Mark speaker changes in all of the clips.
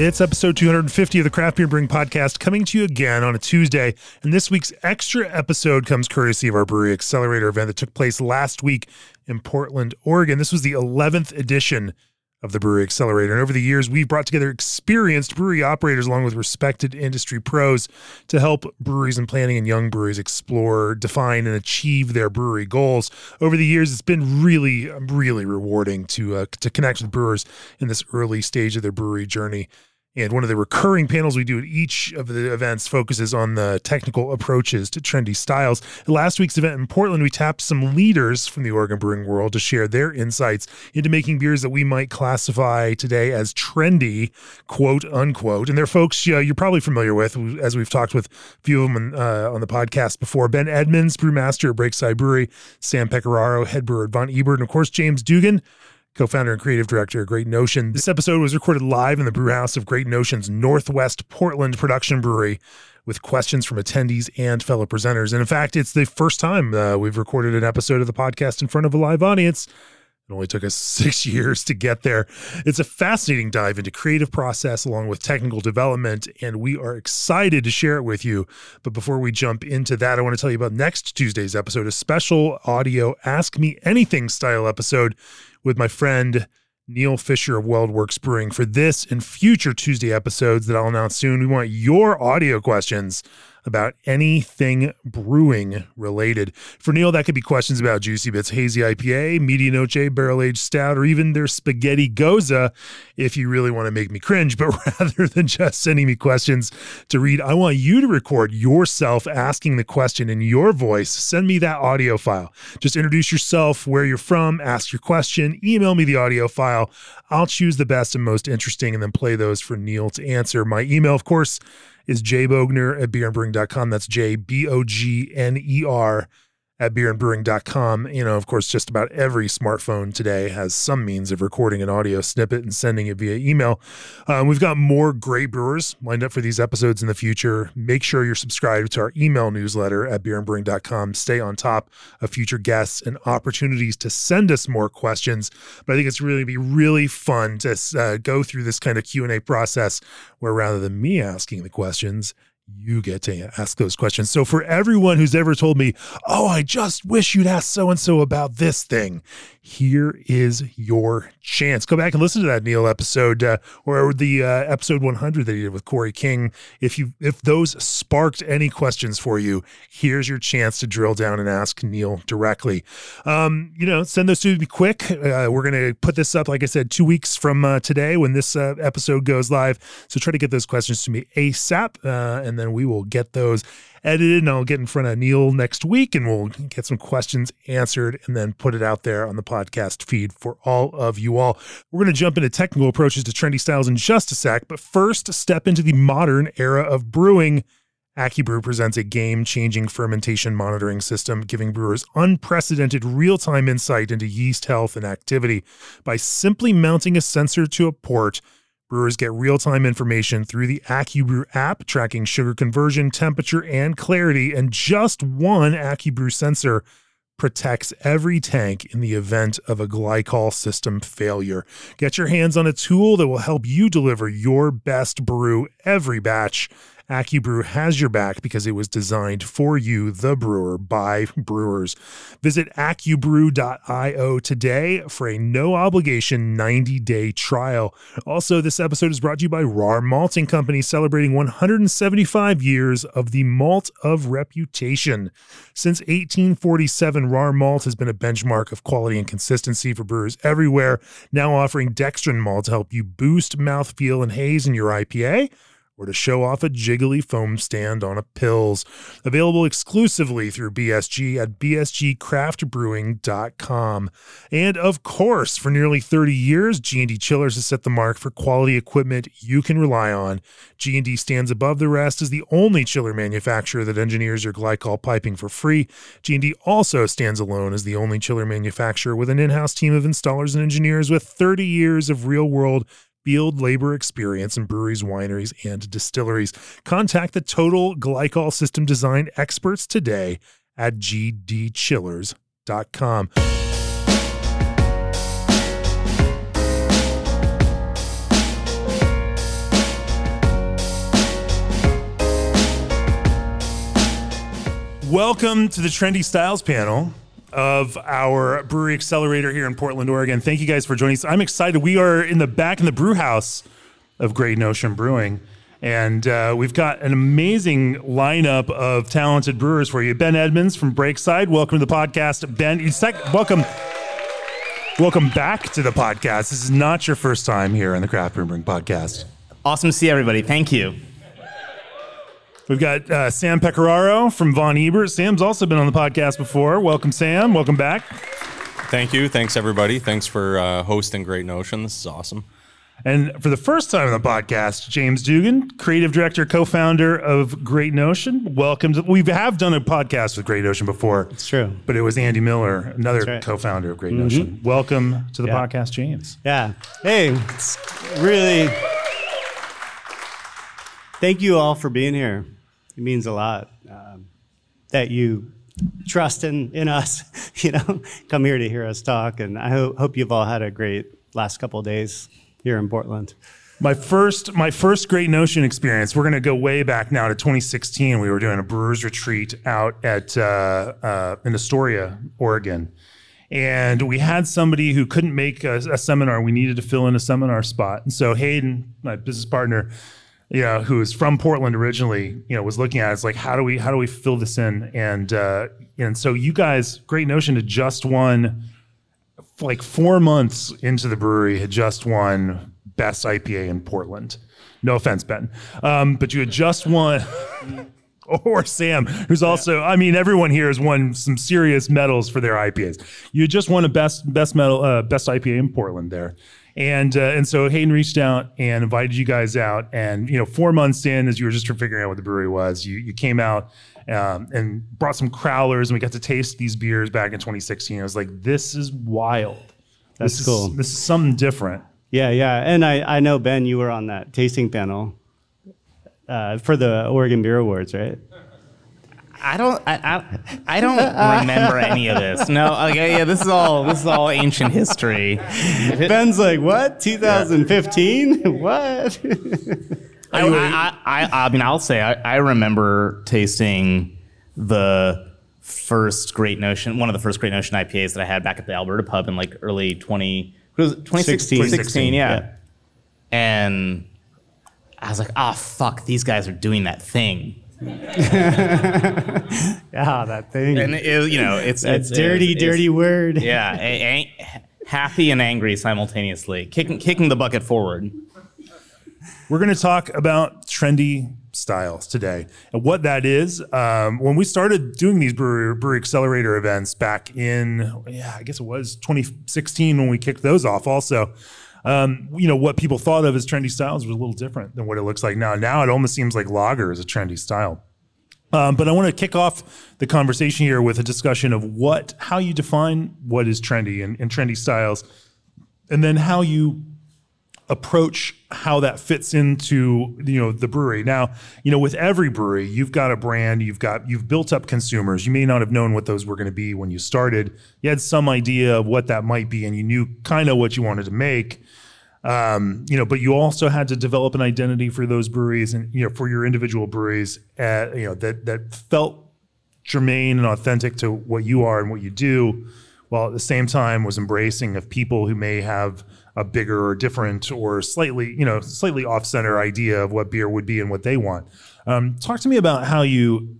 Speaker 1: It's episode 250 of the Craft Beer Brewing Podcast coming to you again on a Tuesday. And this week's extra episode comes courtesy of our Brewery Accelerator event that took place last week in Portland, Oregon. This was the 11th edition of the Brewery Accelerator. And over the years, we've brought together experienced brewery operators along with respected industry pros to help breweries and planning and young breweries explore, define, and achieve their brewery goals. Over the years, it's been really, really rewarding to uh, to connect with brewers in this early stage of their brewery journey. And one of the recurring panels we do at each of the events focuses on the technical approaches to trendy styles. At last week's event in Portland, we tapped some leaders from the Oregon brewing world to share their insights into making beers that we might classify today as trendy, quote unquote. And they're folks uh, you're probably familiar with, as we've talked with a few of them uh, on the podcast before. Ben Edmunds, brewmaster at Breakside Brewery, Sam Pecoraro, head brewer at Von Ebert, and of course, James Dugan co founder and creative director of Great Notion. This episode was recorded live in the brewhouse of Great Notion's Northwest Portland production brewery with questions from attendees and fellow presenters. And in fact, it's the first time uh, we've recorded an episode of the podcast in front of a live audience. It only took us six years to get there. It's a fascinating dive into creative process along with technical development, and we are excited to share it with you. But before we jump into that, I want to tell you about next Tuesday's episode, a special audio Ask Me Anything style episode with my friend Neil Fisher of WeldWerks Brewing for this and future Tuesday episodes that I'll announce soon. We want your audio questions about anything brewing related. For Neil, that could be questions about Juicy Bits Hazy IPA, Medianoche Barrel Aged Stout, or even their Spaghetti Gose if you really want to make me cringe. But rather than just sending me questions to read, I want you to record yourself asking the question in your voice. Send me that audio file. Just introduce yourself, where you're from, ask your question, email me the audio file. I'll choose the best and most interesting and then play those for Neil to answer. My email, of course, is jbogner at beerandbrewing.com. That's J B O G N E R at beerandbrewing.com. You know, of course, just about every smartphone today has some means of recording an audio snippet and sending it via email. Um, we've got more great brewers lined up for these episodes in the future. Make sure you're subscribed to our email newsletter at beerandbrewing.com. Stay on top of future guests and opportunities to send us more questions. But I think it's really be really fun to uh, go through this kind of Q&A process where rather than me asking the questions, you get to ask those questions. So, for everyone who's ever told me, Oh, I just wish you'd ask so and so about this thing, here is your chance. Go back and listen to that Neil episode uh, or the uh, episode 100 that he did with Cory King. If you if those sparked any questions for you, here's your chance to drill down and ask Neil directly. Um, you know, send those to me quick. Uh, we're gonna put this up, like I said, two weeks from uh, today when this uh, episode goes live. So try to get those questions to me ASAP, uh, and then we will get those edited and I'll get in front of Neil next week and we'll get some questions answered and then put it out there on the podcast feed for all of you all. We're going to jump into technical approaches to trendy styles in just a sec, but first, step into the modern era of brewing. AccuBrew presents a game changing fermentation monitoring system, giving brewers unprecedented real time insight into yeast health and activity. By simply mounting a sensor to a port, Brewers get real time information through the AccuBrew app, tracking sugar conversion, temperature, and clarity. And just one AccuBrew sensor protects every tank in the event of a glycol system failure. Get your hands on a tool that will help you deliver your best brew every batch AccuBrew has your back because it was designed for you, the brewer, by brewers. Visit accubrew.io today for a no obligation 90 day trial. Also, this episode is brought to you by Rahr Malting Company, celebrating 175 years of the malt of reputation. Since 1847, Rahr Malt has been a benchmark of quality and consistency for brewers everywhere, now offering dextrin malt to help you boost mouthfeel and haze in your IPA or to show off a jiggly foam stand on a pils. Available exclusively through BSG at bsgcraftbrewing.com. And of course, for nearly 30 years, G&D Chillers has set the mark for quality equipment you can rely on. G&D stands above the rest as the only chiller manufacturer that engineers your glycol piping for free. G&D also stands alone as the only chiller manufacturer with an in-house team of installers and engineers with 30 years of real-world field labor experience in breweries, wineries, and distilleries. Contact the Total Glycol System Design experts today at gdchillers.com. Welcome to the Trendy Styles panel of our brewery accelerator here in Portland, Oregon. Thank you guys for joining us. I'm excited. We are in the back in the brew house of Great Notion Brewing. And uh, we've got an amazing lineup of talented brewers for you. Ben Edmunds from Breakside, welcome to the podcast. Ben, sec- welcome, welcome back to the podcast. This is not your first time here on the Craft Brewing podcast.
Speaker 2: Awesome to see everybody. Thank you.
Speaker 1: We've got uh, Sam Pecoraro from Von Ebert. Sam's also been on the podcast before. Welcome, Sam. Welcome back.
Speaker 3: Thank you. Thanks, everybody. Thanks for uh, hosting Great Notion. This is awesome.
Speaker 1: And for the first time on the podcast, James Dugan, creative director, co-founder of Great Notion. Welcome to. We have done a podcast with Great Notion before.
Speaker 4: It's true.
Speaker 1: But it was Andy Miller, another right. co-founder of Great mm-hmm. Notion. Welcome to the yeah. podcast, James.
Speaker 4: Yeah. Hey, it's really. Thank you all for being here it means a lot um, that you trust in, in us, you know, come here to hear us talk. And I ho- hope you've all had a great last couple days here in Portland.
Speaker 1: My first, my first great Notion experience. We're going to go way back now to 2016. We were doing a brewers retreat out at uh, uh, in Astoria, Oregon, and we had somebody who couldn't make a, a, seminar. We needed to fill in a seminar spot, and so Hayden, my business partner, you know, who is from Portland originally, you know, was looking at it, it's like, how do we how do we fill this in? And uh, and so you guys, great notion to just won like four months into the brewery, had just won best IPA in Portland. No offense, Ben, um, but you had just won. or Sam, who's also, I mean, everyone here has won some serious medals for their IPAs. You just won a best best medal, uh, best IPA in Portland there. And uh, and so Hayden reached out and invited you guys out. And you know, four months in, as you were just figuring out what the brewery was, you you came out um, and brought some crowlers, and we got to taste these beers back in 2016. I was like, this is wild.
Speaker 4: That's
Speaker 1: this
Speaker 4: cool.
Speaker 1: Is, this is something different.
Speaker 4: Yeah, yeah. And I I know Ben, you were on that tasting panel uh, for the Oregon Beer Awards, right?
Speaker 2: I don't. I, I, I don't uh, uh. remember any of this. No. Okay. Yeah. This is all. This is all ancient history.
Speaker 4: Ben's like, what? 2015? Yeah. what?
Speaker 2: I, I, I, I, mean, I'll say I, I remember tasting the first Great Notion, one of the first Great Notion IPAs that I had back at the Alberta pub in like early 20, was it 2016, 2016, yeah. yeah. And I was like, oh, fuck, these guys are doing that thing
Speaker 4: yeah, that thing.
Speaker 2: And it, you know, it's
Speaker 4: that
Speaker 2: it's,
Speaker 4: dirty,
Speaker 2: it's,
Speaker 4: dirty
Speaker 2: it's,
Speaker 4: word.
Speaker 2: Yeah, a, a, happy and angry simultaneously, kicking kicking the bucket forward.
Speaker 1: We're going to talk about trendy styles today and what that is. Um, when we started doing these brewery, brewery accelerator events back in, yeah, I guess it was 2016 when we kicked those off. Also, um, you know, what people thought of as trendy styles was a little different than what it looks like now. Now it almost seems like lager is a trendy style. Um, but I want to kick off the conversation here with a discussion of what, how you define what is trendy and, and trendy styles, and then how you approach how that fits into you know the brewery now you know with every brewery you've got a brand you've got you've built up consumers you may not have known what those were going to be when you started you had some idea of what that might be and you knew kind of what you wanted to make um, you know, but you also had to develop an identity for those breweries and you know for your individual breweries, at, you know that that felt germane and authentic to what you are and what you do, while at the same time was embracing of people who may have a bigger or different or slightly you know slightly off center idea of what beer would be and what they want. Um, talk to me about how you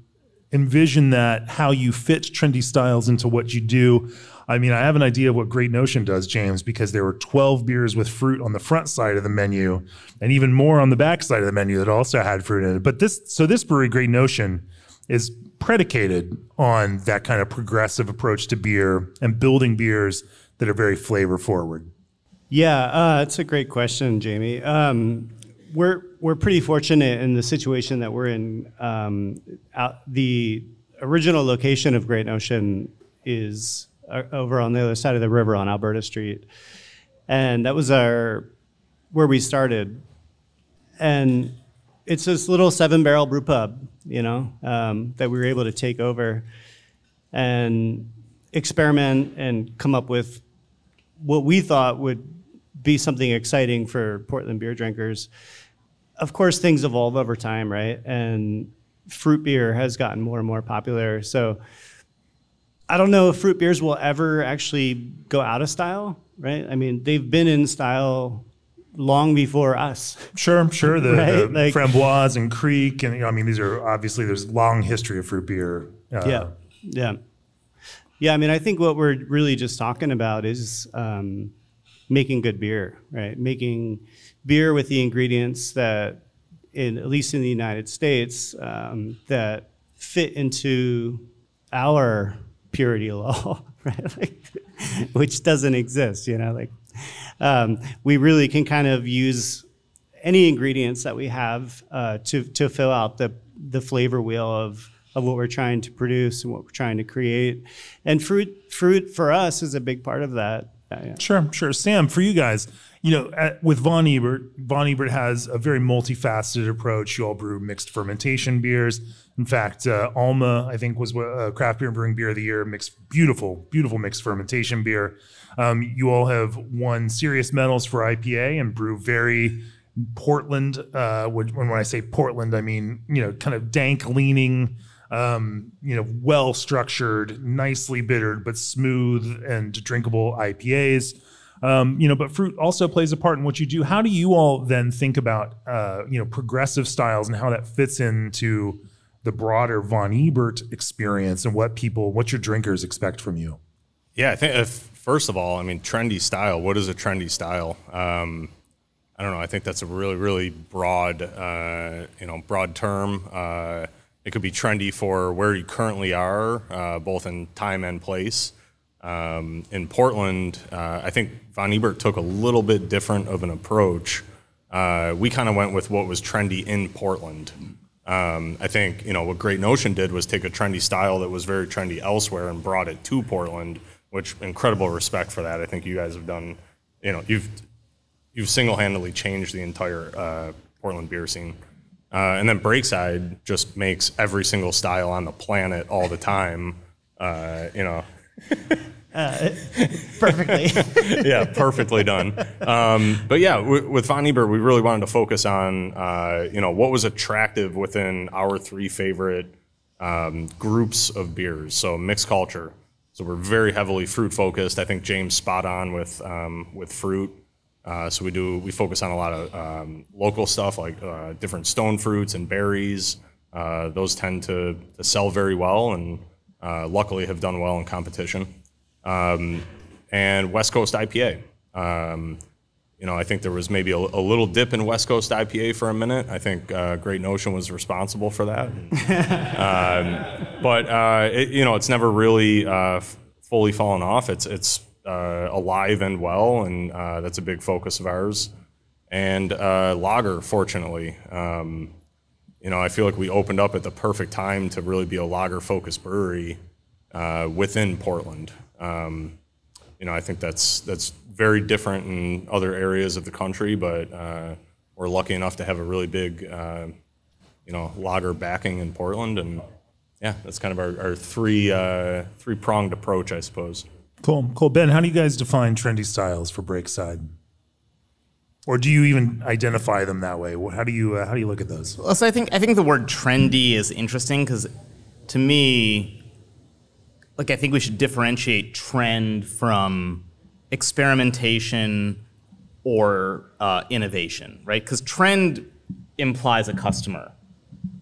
Speaker 1: envision that, how you fit trendy styles into what you do. I mean, I have an idea of what Great Notion does, James, because there were 12 beers with fruit on the front side of the menu and even more on the back side of the menu that also had fruit in it. But this, so this brewery, Great Notion, is predicated on that kind of progressive approach to beer and building beers that are very flavor forward.
Speaker 4: Yeah, uh, that's a great question, Jamie. Um, we're we're pretty fortunate in the situation that we're in. Um, out, the original location of Great Notion is over on the other side of the river on Alberta Street, and that was our where we started. And it's this little seven barrel brew pub, you know, um, that we were able to take over and experiment and come up with what we thought would be something exciting for Portland beer drinkers. Of course, things evolve over time, right? And fruit beer has gotten more and more popular. So I don't know if fruit beers will ever actually go out of style, right? I mean, they've been in style long before us.
Speaker 1: Sure, sure. The, right? the like, framboise and kriek, and you know, I mean, these are obviously there's long history of fruit beer.
Speaker 4: Uh, yeah, yeah, yeah. I mean, I think what we're really just talking about is um, making good beer, right? Making beer with the ingredients that, in at least in the United States, um, that fit into our purity law, right? Like, which doesn't exist, you know, like um, we really can kind of use any ingredients that we have uh, to, to fill out the, the flavor wheel of, of what we're trying to produce and what we're trying to create. And fruit, fruit for us is a big part of that.
Speaker 1: Yeah, yeah. Sure, sure. Sam, for you guys, you know, at, with Von Ebert, Von Ebert has a very multifaceted approach. You all brew mixed fermentation beers. In fact, uh, Alma, I think, was a craft beer and brewing beer of the year. Mixed, beautiful, beautiful mixed fermentation beer. Um, you all have won serious medals for IPA and brew very Portland. Uh, when, when I say Portland, I mean you know, kind of dank leaning um, you know, well structured, nicely bittered, but smooth and drinkable IPAs. Um, you know, but fruit also plays a part in what you do. How do you all then think about, uh, you know, progressive styles and how that fits into the broader Von Ebert experience and what people, what your drinkers expect from you?
Speaker 3: Yeah, I think if, first of all, I mean, trendy style. What is a trendy style? Um, I don't know. I think that's a really, really broad, uh, you know, broad term. Uh, it could be trendy for where you currently are, uh, both in time and place. Um, in Portland, uh, I think Von Ebert took a little bit different of an approach. Uh, we kind of went with what was trendy in Portland. Um, I think you know what Great Notion did was take a trendy style that was very trendy elsewhere and brought it to Portland, which incredible respect for that. I think you guys have done, you know, you've you've single-handedly changed the entire uh, Portland beer scene. Uh, and then Breakside just makes every single style on the planet all the time. Uh, you know.
Speaker 4: Uh, perfectly.
Speaker 3: yeah, perfectly done. Um, but yeah, with Von Ebert, we really wanted to focus on, uh, you know, what was attractive within our three favorite um, groups of beers. So mixed culture. So we're very heavily fruit focused. I think James spot on with um, with fruit. Uh, so we do we focus on a lot of um, local stuff like uh, different stone fruits and berries. Uh, those tend to, to sell very well and uh, luckily have done well in competition. Um, and West Coast IPA. Um, you know, I think there was maybe a, a, little dip in West Coast IPA for a minute. I think uh, Great Notion was responsible for that. um, but uh, it, you know, it's never really fully fallen off. It's it's uh, alive and well, and uh, that's a big focus of ours. And uh, lager, fortunately, um, you know, I feel like we opened up at the perfect time to really be a lager-focused brewery uh, within Portland. Um, you know, I think that's that's very different in other areas of the country, but uh, we're lucky enough to have a really big, uh, you know, lager backing in Portland, and yeah, that's kind of our, our three three pronged approach, I suppose.
Speaker 1: Cool, cool. Ben, how do you guys define trendy styles for Breakside? Or do you even identify them that way? How do you uh, how do you look at those?
Speaker 2: Well, so I think I think the word trendy is interesting because to me, like I think we should differentiate trend from experimentation or uh, innovation, right? Because trend implies a customer,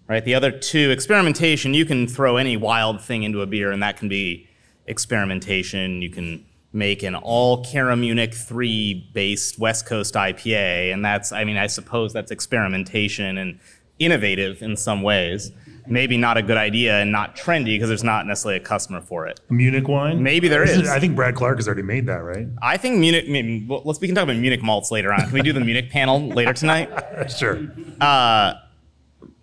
Speaker 2: right? The other two, experimentation, you can throw any wild thing into a beer and that can be experimentation. You can make an all Cara Munich 3 based West Coast IPA. And that's, I mean, I suppose that's experimentation and innovative in some ways. Maybe not a good idea and not trendy because there's not necessarily a customer for it.
Speaker 1: Munich wine?
Speaker 2: Maybe there is.
Speaker 1: I think Brad Clark has already made that, right?
Speaker 2: I think Munich, I mean, well, let's, we can talk about Munich malts later on. Can we do the Munich panel later tonight?
Speaker 1: sure.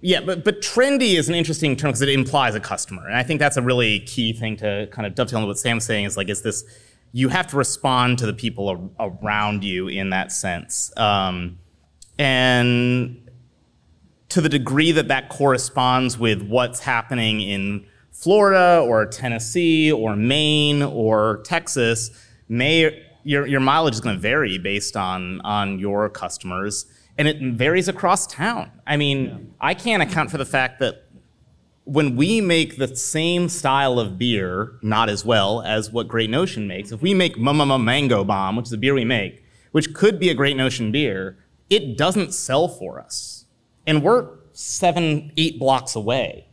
Speaker 2: Yeah, but but trendy is an interesting term because it implies a customer, and I think that's a really key thing to kind of dovetail on what Sam's saying. Is like, is this you have to respond to the people a- around you in that sense, um, and to the degree that that corresponds with what's happening in Florida or Tennessee or Maine or Texas, may your your mileage is going to vary based on on your customers, and it varies across town. I mean, I can't account for the fact that when we make the same style of beer, not as well as what Great Notion makes, if we make Mama Mango Bomb, which is a beer we make, which could be a Great Notion beer, it doesn't sell for us. And we're seven, eight blocks away.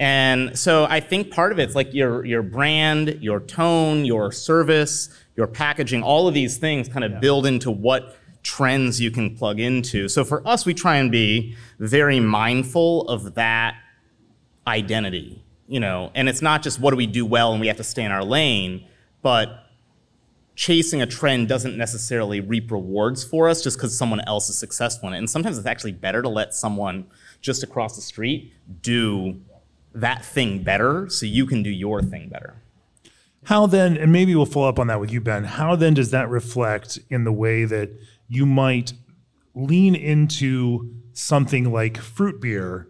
Speaker 2: And so I think part of it's like your, your brand, your tone, your service, your packaging, all of these things kind of build into what trends you can plug into. So for us, we try and be very mindful of that identity, you know, and it's not just what do we do well and we have to stay in our lane, but chasing a trend doesn't necessarily reap rewards for us just because someone else is successful in it. And sometimes it's actually better to let someone just across the street do that thing better so you can do your thing better.
Speaker 1: How then, and maybe we'll follow up on that with you, Ben. How then does that reflect in the way that you might lean into something like fruit beer,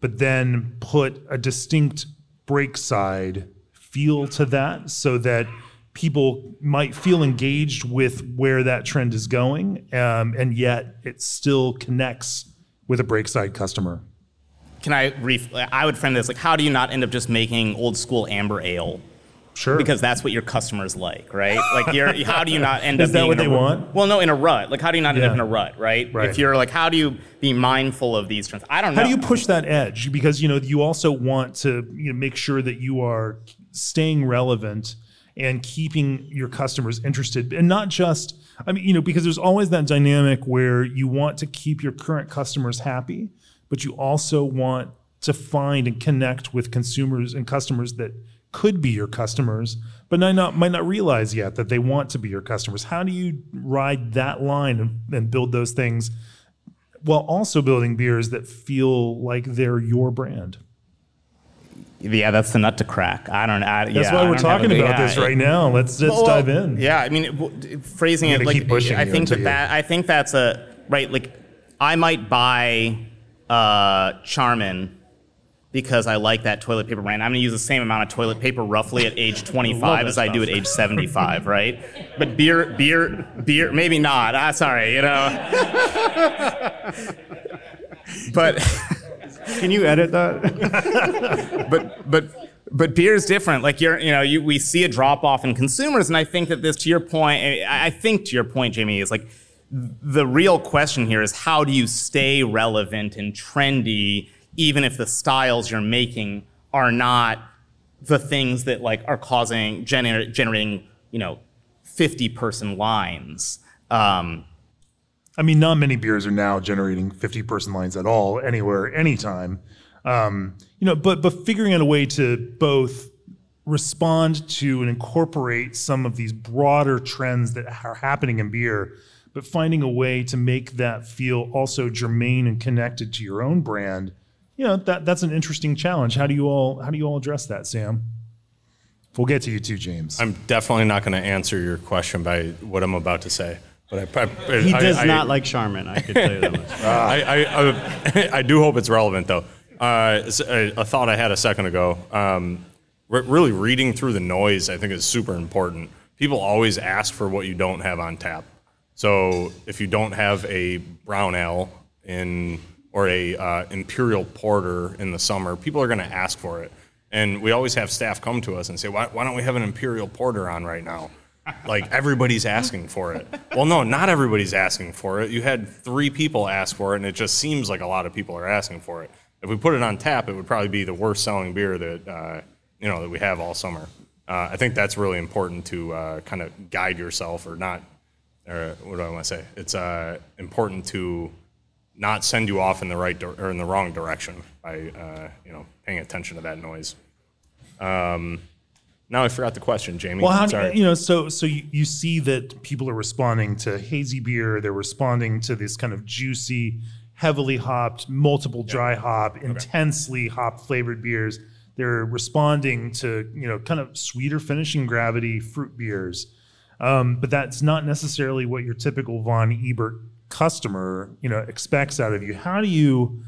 Speaker 1: but then put a distinct Breakside feel to that so that people might feel engaged with where that trend is going, um, and yet it still connects with a breakside customer?
Speaker 2: Can I ref- I would frame this like how do you not end up just making old school amber ale?
Speaker 1: Sure.
Speaker 2: Because that's what your customers like, right? Like, you're, how do you not end up?
Speaker 1: Is that
Speaker 2: being
Speaker 1: what they want?
Speaker 2: Well, no, in a rut. Like, how do you not end up in a rut, right?
Speaker 1: Right.
Speaker 2: If you're like, how do you be mindful of these trends? I don't know.
Speaker 1: How do you push that edge? Because you know you also want to you know, make sure that you are staying relevant and keeping your customers interested, and not just. I mean, you know, because there's always that dynamic where you want to keep your current customers happy, but you also want to find and connect with consumers and customers that could be your customers, but might not might not realize yet that they want to be your customers. How do you ride that line and, and build those things? while also building beers that feel like they're your brand.
Speaker 2: Yeah, that's the nut to crack. I don't. I,
Speaker 1: That's
Speaker 2: yeah,
Speaker 1: why we're talking
Speaker 2: a-
Speaker 1: about
Speaker 2: yeah,
Speaker 1: this right now. Let's let's
Speaker 2: Well,
Speaker 1: dive in.
Speaker 2: Yeah, I mean, it- phrasing it like I think that, that I think that's a right. Like, I might buy uh, Charmin because I like that toilet paper brand. I'm going to use the same amount of toilet paper roughly at age 25 as I do at age 75, right? But beer, beer, beer, maybe not. Ah, sorry, you know. but.
Speaker 4: Can you edit that?
Speaker 2: but but but beer is different. Like you're, you know, you, we see a drop off in consumers, and I think that this, to your point, I I think to your point, Jamie, is like the real question here is how do you stay relevant and trendy, even if the styles you're making are not the things that like are causing gener- generating, you know, 50 person lines. Um,
Speaker 1: I mean, not many beers are now generating 50 person lines at all, anywhere, anytime. Um, you know, but but figuring out a way to both respond to and incorporate some of these broader trends that are happening in beer, but finding a way to make that feel also germane and connected to your own brand. You know, that that's an interesting challenge. How do you all how do you all address that, Sam? We'll get to you too, James.
Speaker 3: I'm definitely not going to answer your question by what I'm about to say. But I, I,
Speaker 4: He does
Speaker 3: I-
Speaker 4: not like Charmin. I could tell you that much.
Speaker 3: I, I, I, I do hope it's relevant, though. Uh, a, a thought I had a second ago. Um, re- really reading through the noise, I think, is super important. People always ask for what you don't have on tap. So if you don't have a brown ale in or a uh, imperial porter in the summer, people are going to ask for it. And we always have staff come to us and say, "Why, why don't we have an imperial porter on right now?" Like everybody's asking for it. Well, no, not everybody's asking for it. You had three people ask for it, and it just seems like a lot of people are asking for it. If we put it on tap, it would probably be the worst selling beer that uh, you know that we have all summer. Uh, I think that's really important to uh, kind of guide yourself, or not. Or what do I want to say? It's uh, important to not send you off in the right or in the wrong direction by uh, you know paying attention to that noise. Um, now I forgot the question, Jamie.
Speaker 1: Well, how
Speaker 3: Sorry.
Speaker 1: you know? So, so you, you see that people are responding to hazy beer. They're responding to this kind of juicy, heavily hopped, multiple dry hop, intensely hop flavored beers. They're responding to you know kind of sweeter finishing gravity fruit beers, um, but that's not necessarily what your typical Von Ebert customer you know expects out of you. How do you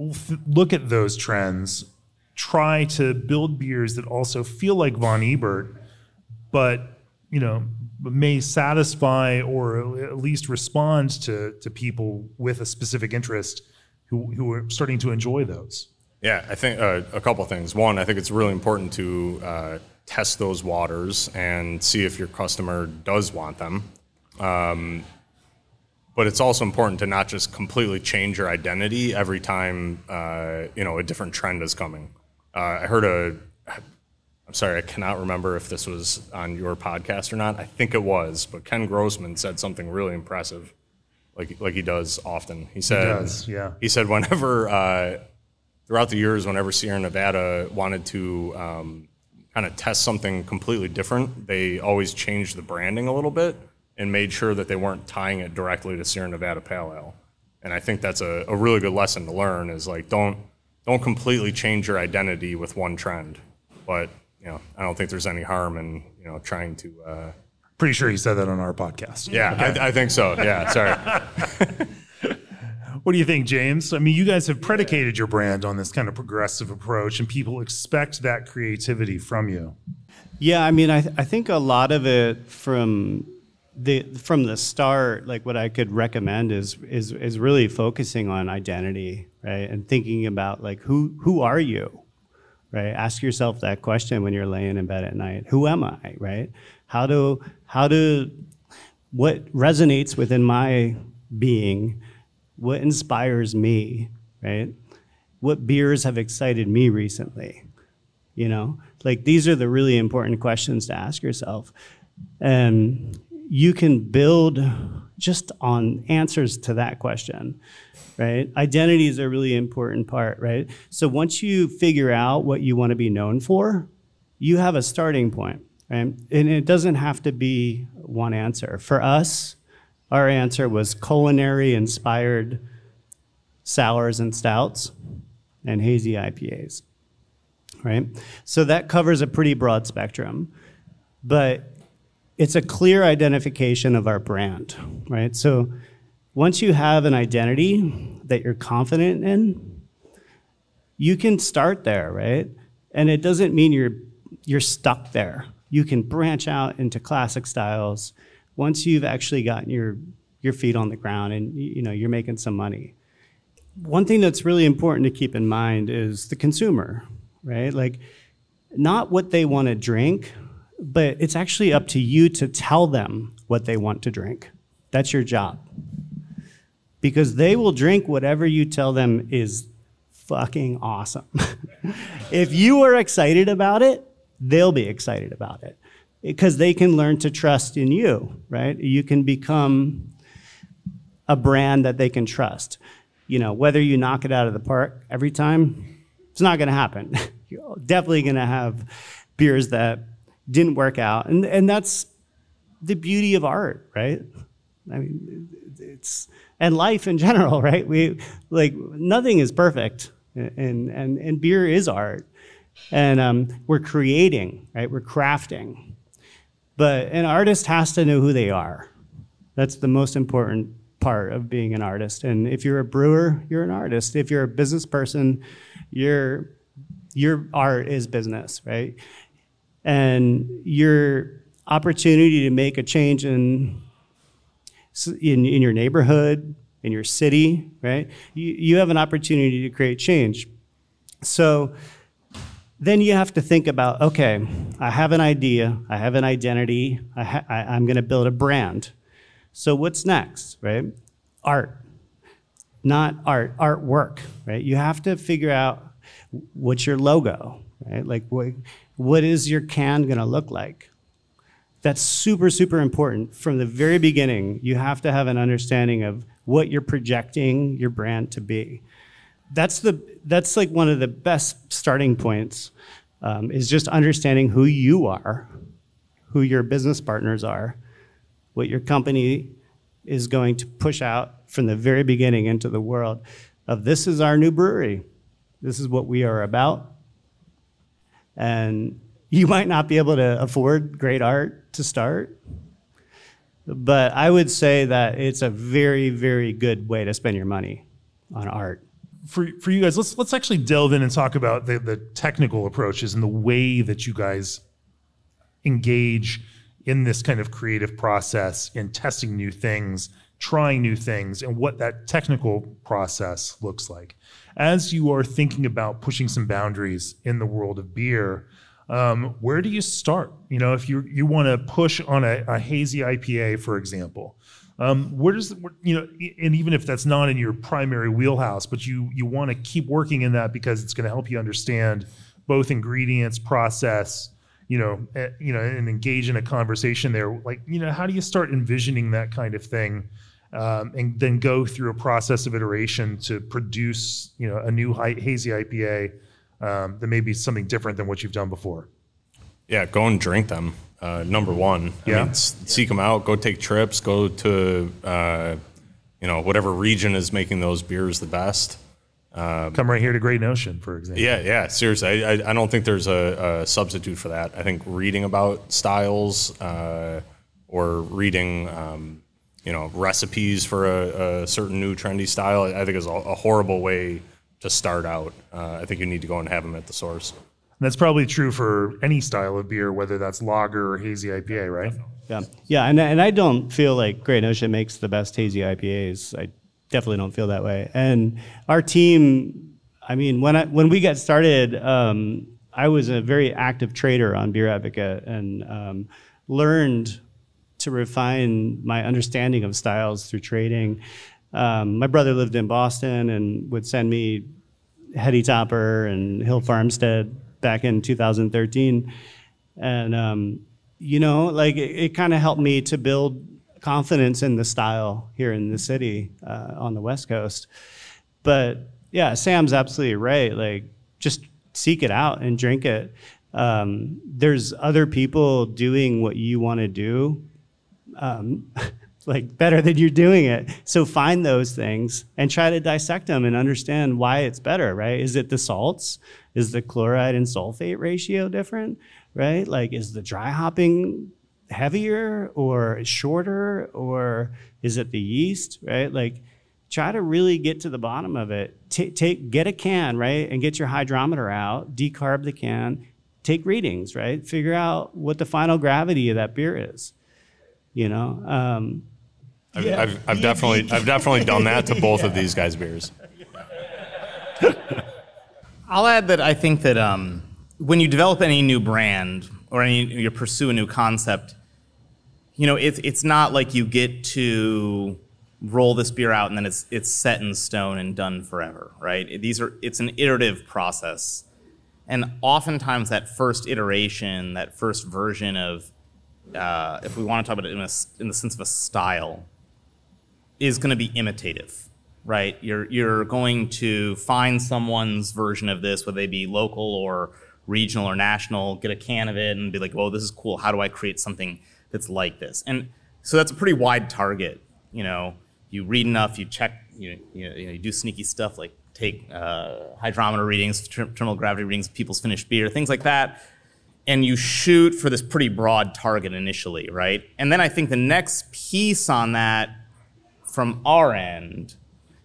Speaker 1: f- look at those trends? Try to build beers that also feel like Von Ebert, but you know may satisfy or at least respond to to people with a specific interest who who are starting to enjoy those.
Speaker 3: Yeah, I think uh, a couple things. One, I think it's really important to uh, test those waters and see if your customer does want them. Um, but it's also important to not just completely change your identity every time uh, you know a different trend is coming. Uh, I heard a. I'm sorry, I cannot remember if this was on your podcast or not. I think it was, but Ken Grossman said something really impressive, like like he does often. He said,
Speaker 1: does, yeah.
Speaker 3: He said whenever uh, throughout the years, whenever Sierra Nevada wanted to um, kind of test something completely different, they always changed the branding a little bit and made sure that they weren't tying it directly to Sierra Nevada Pale Ale. And I think that's a, a really good lesson to learn is like don't don't completely change your identity with one trend. But you know, I don't think there's any harm in you know trying to. Uh,
Speaker 1: Pretty sure he said that on our podcast.
Speaker 3: yeah, I, I think so. Yeah, sorry.
Speaker 1: What do you think, James? I mean, you guys have predicated your brand on this kind of progressive approach, and people expect that creativity from you.
Speaker 4: Yeah, I mean, I, th- I think a lot of it from the from the start, like what I could recommend is is is really focusing on identity, right, and thinking about like who who are you, right? Ask yourself that question when you're laying in bed at night. Who am I, right? How do how do what resonates within my being? What inspires me, right? What beers have excited me recently? You know, like these are the really important questions to ask yourself. And you can build just on answers to that question, right? Identity is a really important part, right? So once you figure out what you want to be known for, you have a starting point, right? And it doesn't have to be one answer. For us, our answer was culinary inspired sours and stouts and hazy IPAs right? So that covers a pretty broad spectrum, but it's a clear identification of our brand, right? So once you have an identity that you're confident in, you can start there, right? And it doesn't mean you're you're stuck there. You can branch out into classic styles once you've actually gotten your your feet on the ground and you know you're making some money. One thing that's really important to keep in mind is the consumer, right? Like, not what they want to drink, but it's actually up to you to tell them what they want to drink. That's your job. Because they will drink whatever you tell them is fucking awesome. if you are excited about it, they'll be excited about it because they can learn to trust in you, right? You can become a brand that they can trust. You know, whether you knock it out of the park every time, it's not going to happen. You're definitely going to have beers that didn't work out, and and that's the beauty of art, right? I mean, it's and life in general, right? We like nothing is perfect, and and and beer is art, and um, we're creating, right? We're crafting, but an artist has to know who they are. That's the most important part of being an artist. And if you're a brewer, you're an artist. If you're a business person, your your art is business, right? And your opportunity to make a change in in, in your neighborhood, in your city, right? You, you have an opportunity to create change. So then you have to think about okay, I have an idea, I have an identity, I ha- I, I'm going to build a brand. So what's next, right? Art, not art, artwork, right? You have to figure out what's your logo, right? Like what, what is your can going to look like? That's super, super important. From the very beginning, you have to have an understanding of what you're projecting your brand to be. That's, the, that's like one of the best starting points, um, is just understanding who you are, who your business partners are, what your company is going to push out from the very beginning into the world of this is our new brewery. This is what we are about. And you might not be able to afford great art to start, but I would say that it's a very, very good way to spend your money on art.
Speaker 1: For, for you guys, let's let's actually delve in and talk about the, the technical approaches and the way that you guys engage in this kind of creative process in testing new things, trying new things, and what that technical process looks like. As you are thinking about pushing some boundaries in the world of beer, um, where do you start? You know, if you you want to push on a, a, hazy IPA, for example, um, where does you know, and even if that's not in your primary wheelhouse, but you you want to keep working in that because it's going to help you understand both ingredients, process, you know, uh, you know, and engage in a conversation there. Like, you know, how do you start envisioning that kind of thing? Um, and then go through a process of iteration to produce, you know, a new hazy IPA um, that may be something different than what you've done before.
Speaker 3: Yeah, go and drink them. Uh, number one, I yeah. Mean, seek them out. Go take trips. Go to uh, you know whatever region is making those beers the best.
Speaker 1: Um, Come right here to Great Notion, for example.
Speaker 3: Yeah, yeah. Seriously, I, I, I don't think there's a, a, substitute for that. I think reading about styles uh, or reading, um, you know, recipes for a, a, certain new trendy style, I think is a, a horrible way to start out. Uh, I think you need to go and have them at the source.
Speaker 1: And that's probably true for any style of beer, whether that's lager or hazy IPA, right?
Speaker 4: Yeah, yeah, and and I don't feel like Great Notion makes the best hazy IPAs. I definitely don't feel that way. And our team, I mean, when I when we got started, um, I was a very active trader on Beer Advocate and um, learned to refine my understanding of styles through trading. Um, my brother lived in Boston and would send me Heady Topper and Hill Farmstead back in 2013. And, um, you know, like it, it kind of helped me to build confidence in the style here in the city uh, on the West Coast. But yeah, Sam's absolutely right. Like, just seek it out and drink it. Um, there's other people doing what you want to do. Um, like better than you're doing it. So find those things and try to dissect them and understand why it's better, right? Is it the salts? Is the chloride and sulfate ratio different, right? Like is the dry hopping heavier or shorter or is it the yeast, right? Like try to really get to the bottom of it. T- take get a can, right? And get your hydrometer out, decarb the can, take readings, right? Figure out what the final gravity of that beer is. You know, um,
Speaker 3: I've, yeah. I've, I've definitely I've definitely done that to both of these guys' beers.
Speaker 2: I'll add that I think that um, when you develop any new brand or any you pursue a new concept, you know it's it's not like you get to roll this beer out and then it's it's set in stone and done forever, right? These are it's an iterative process, and oftentimes that first iteration, that first version of, uh, if we want to talk about it in, a, in the sense of a style, is going to be imitative, right? You're you're going to find someone's version of this, whether they be local or regional or national, get a can of it and be like, "Well, this is cool. How do I create something that's like this?" And so that's a pretty wide target. You know, you read enough, you check, you you, know, you do sneaky stuff like take uh, hydrometer readings, terminal gravity readings people's finished beer, things like that. And you shoot for this pretty broad target initially, right? And then I think the next piece on that from our end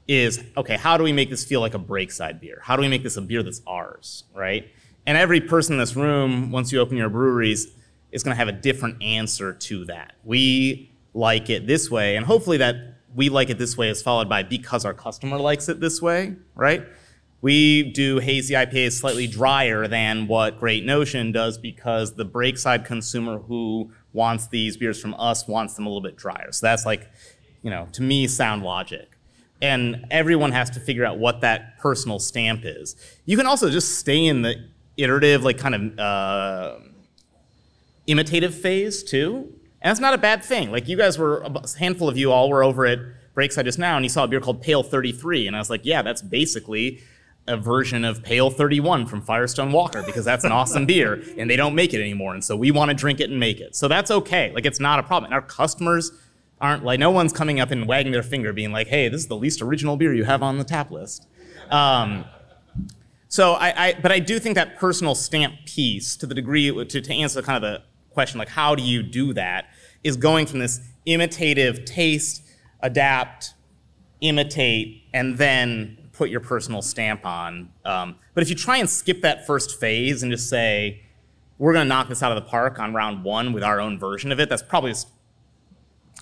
Speaker 2: is okay, how do we make this feel like a breakside beer? How do we make this a beer that's ours, right? And every person in this room, once you open your breweries, is going to have a different answer to that. We like it this way, and hopefully that we like it this way is followed by because our customer likes it this way, right? We do hazy IPAs slightly drier than what Great Notion does because the breakside consumer who wants these beers from us wants them a little bit drier. So that's like you know, to me, sound logic. And everyone has to figure out what that personal stamp is. You can also just stay in the iterative, like kind of uh, imitative phase too. And that's not a bad thing. Like you guys were, a handful of you all were over at Breakside just now, and you saw a beer called Pale 33, and I was like, yeah, that's basically a version of Pale 31 from Firestone Walker because that's an awesome beer, and they don't make it anymore, and so we want to drink it and make it. So that's okay. Like it's not a problem. And our customers aren't like no one's coming up and wagging their finger, being like, hey, this is the least original beer you have on the tap list. Um, so I, I, but I do think that personal stamp piece, to the degree to, to answer kind of the question, like how do you do that, is going from this imitative taste, adapt, imitate, and then put your personal stamp on. Um, but if you try and skip that first phase and just say, we're going to knock this out of the park on round one with our own version of it, that's probably just,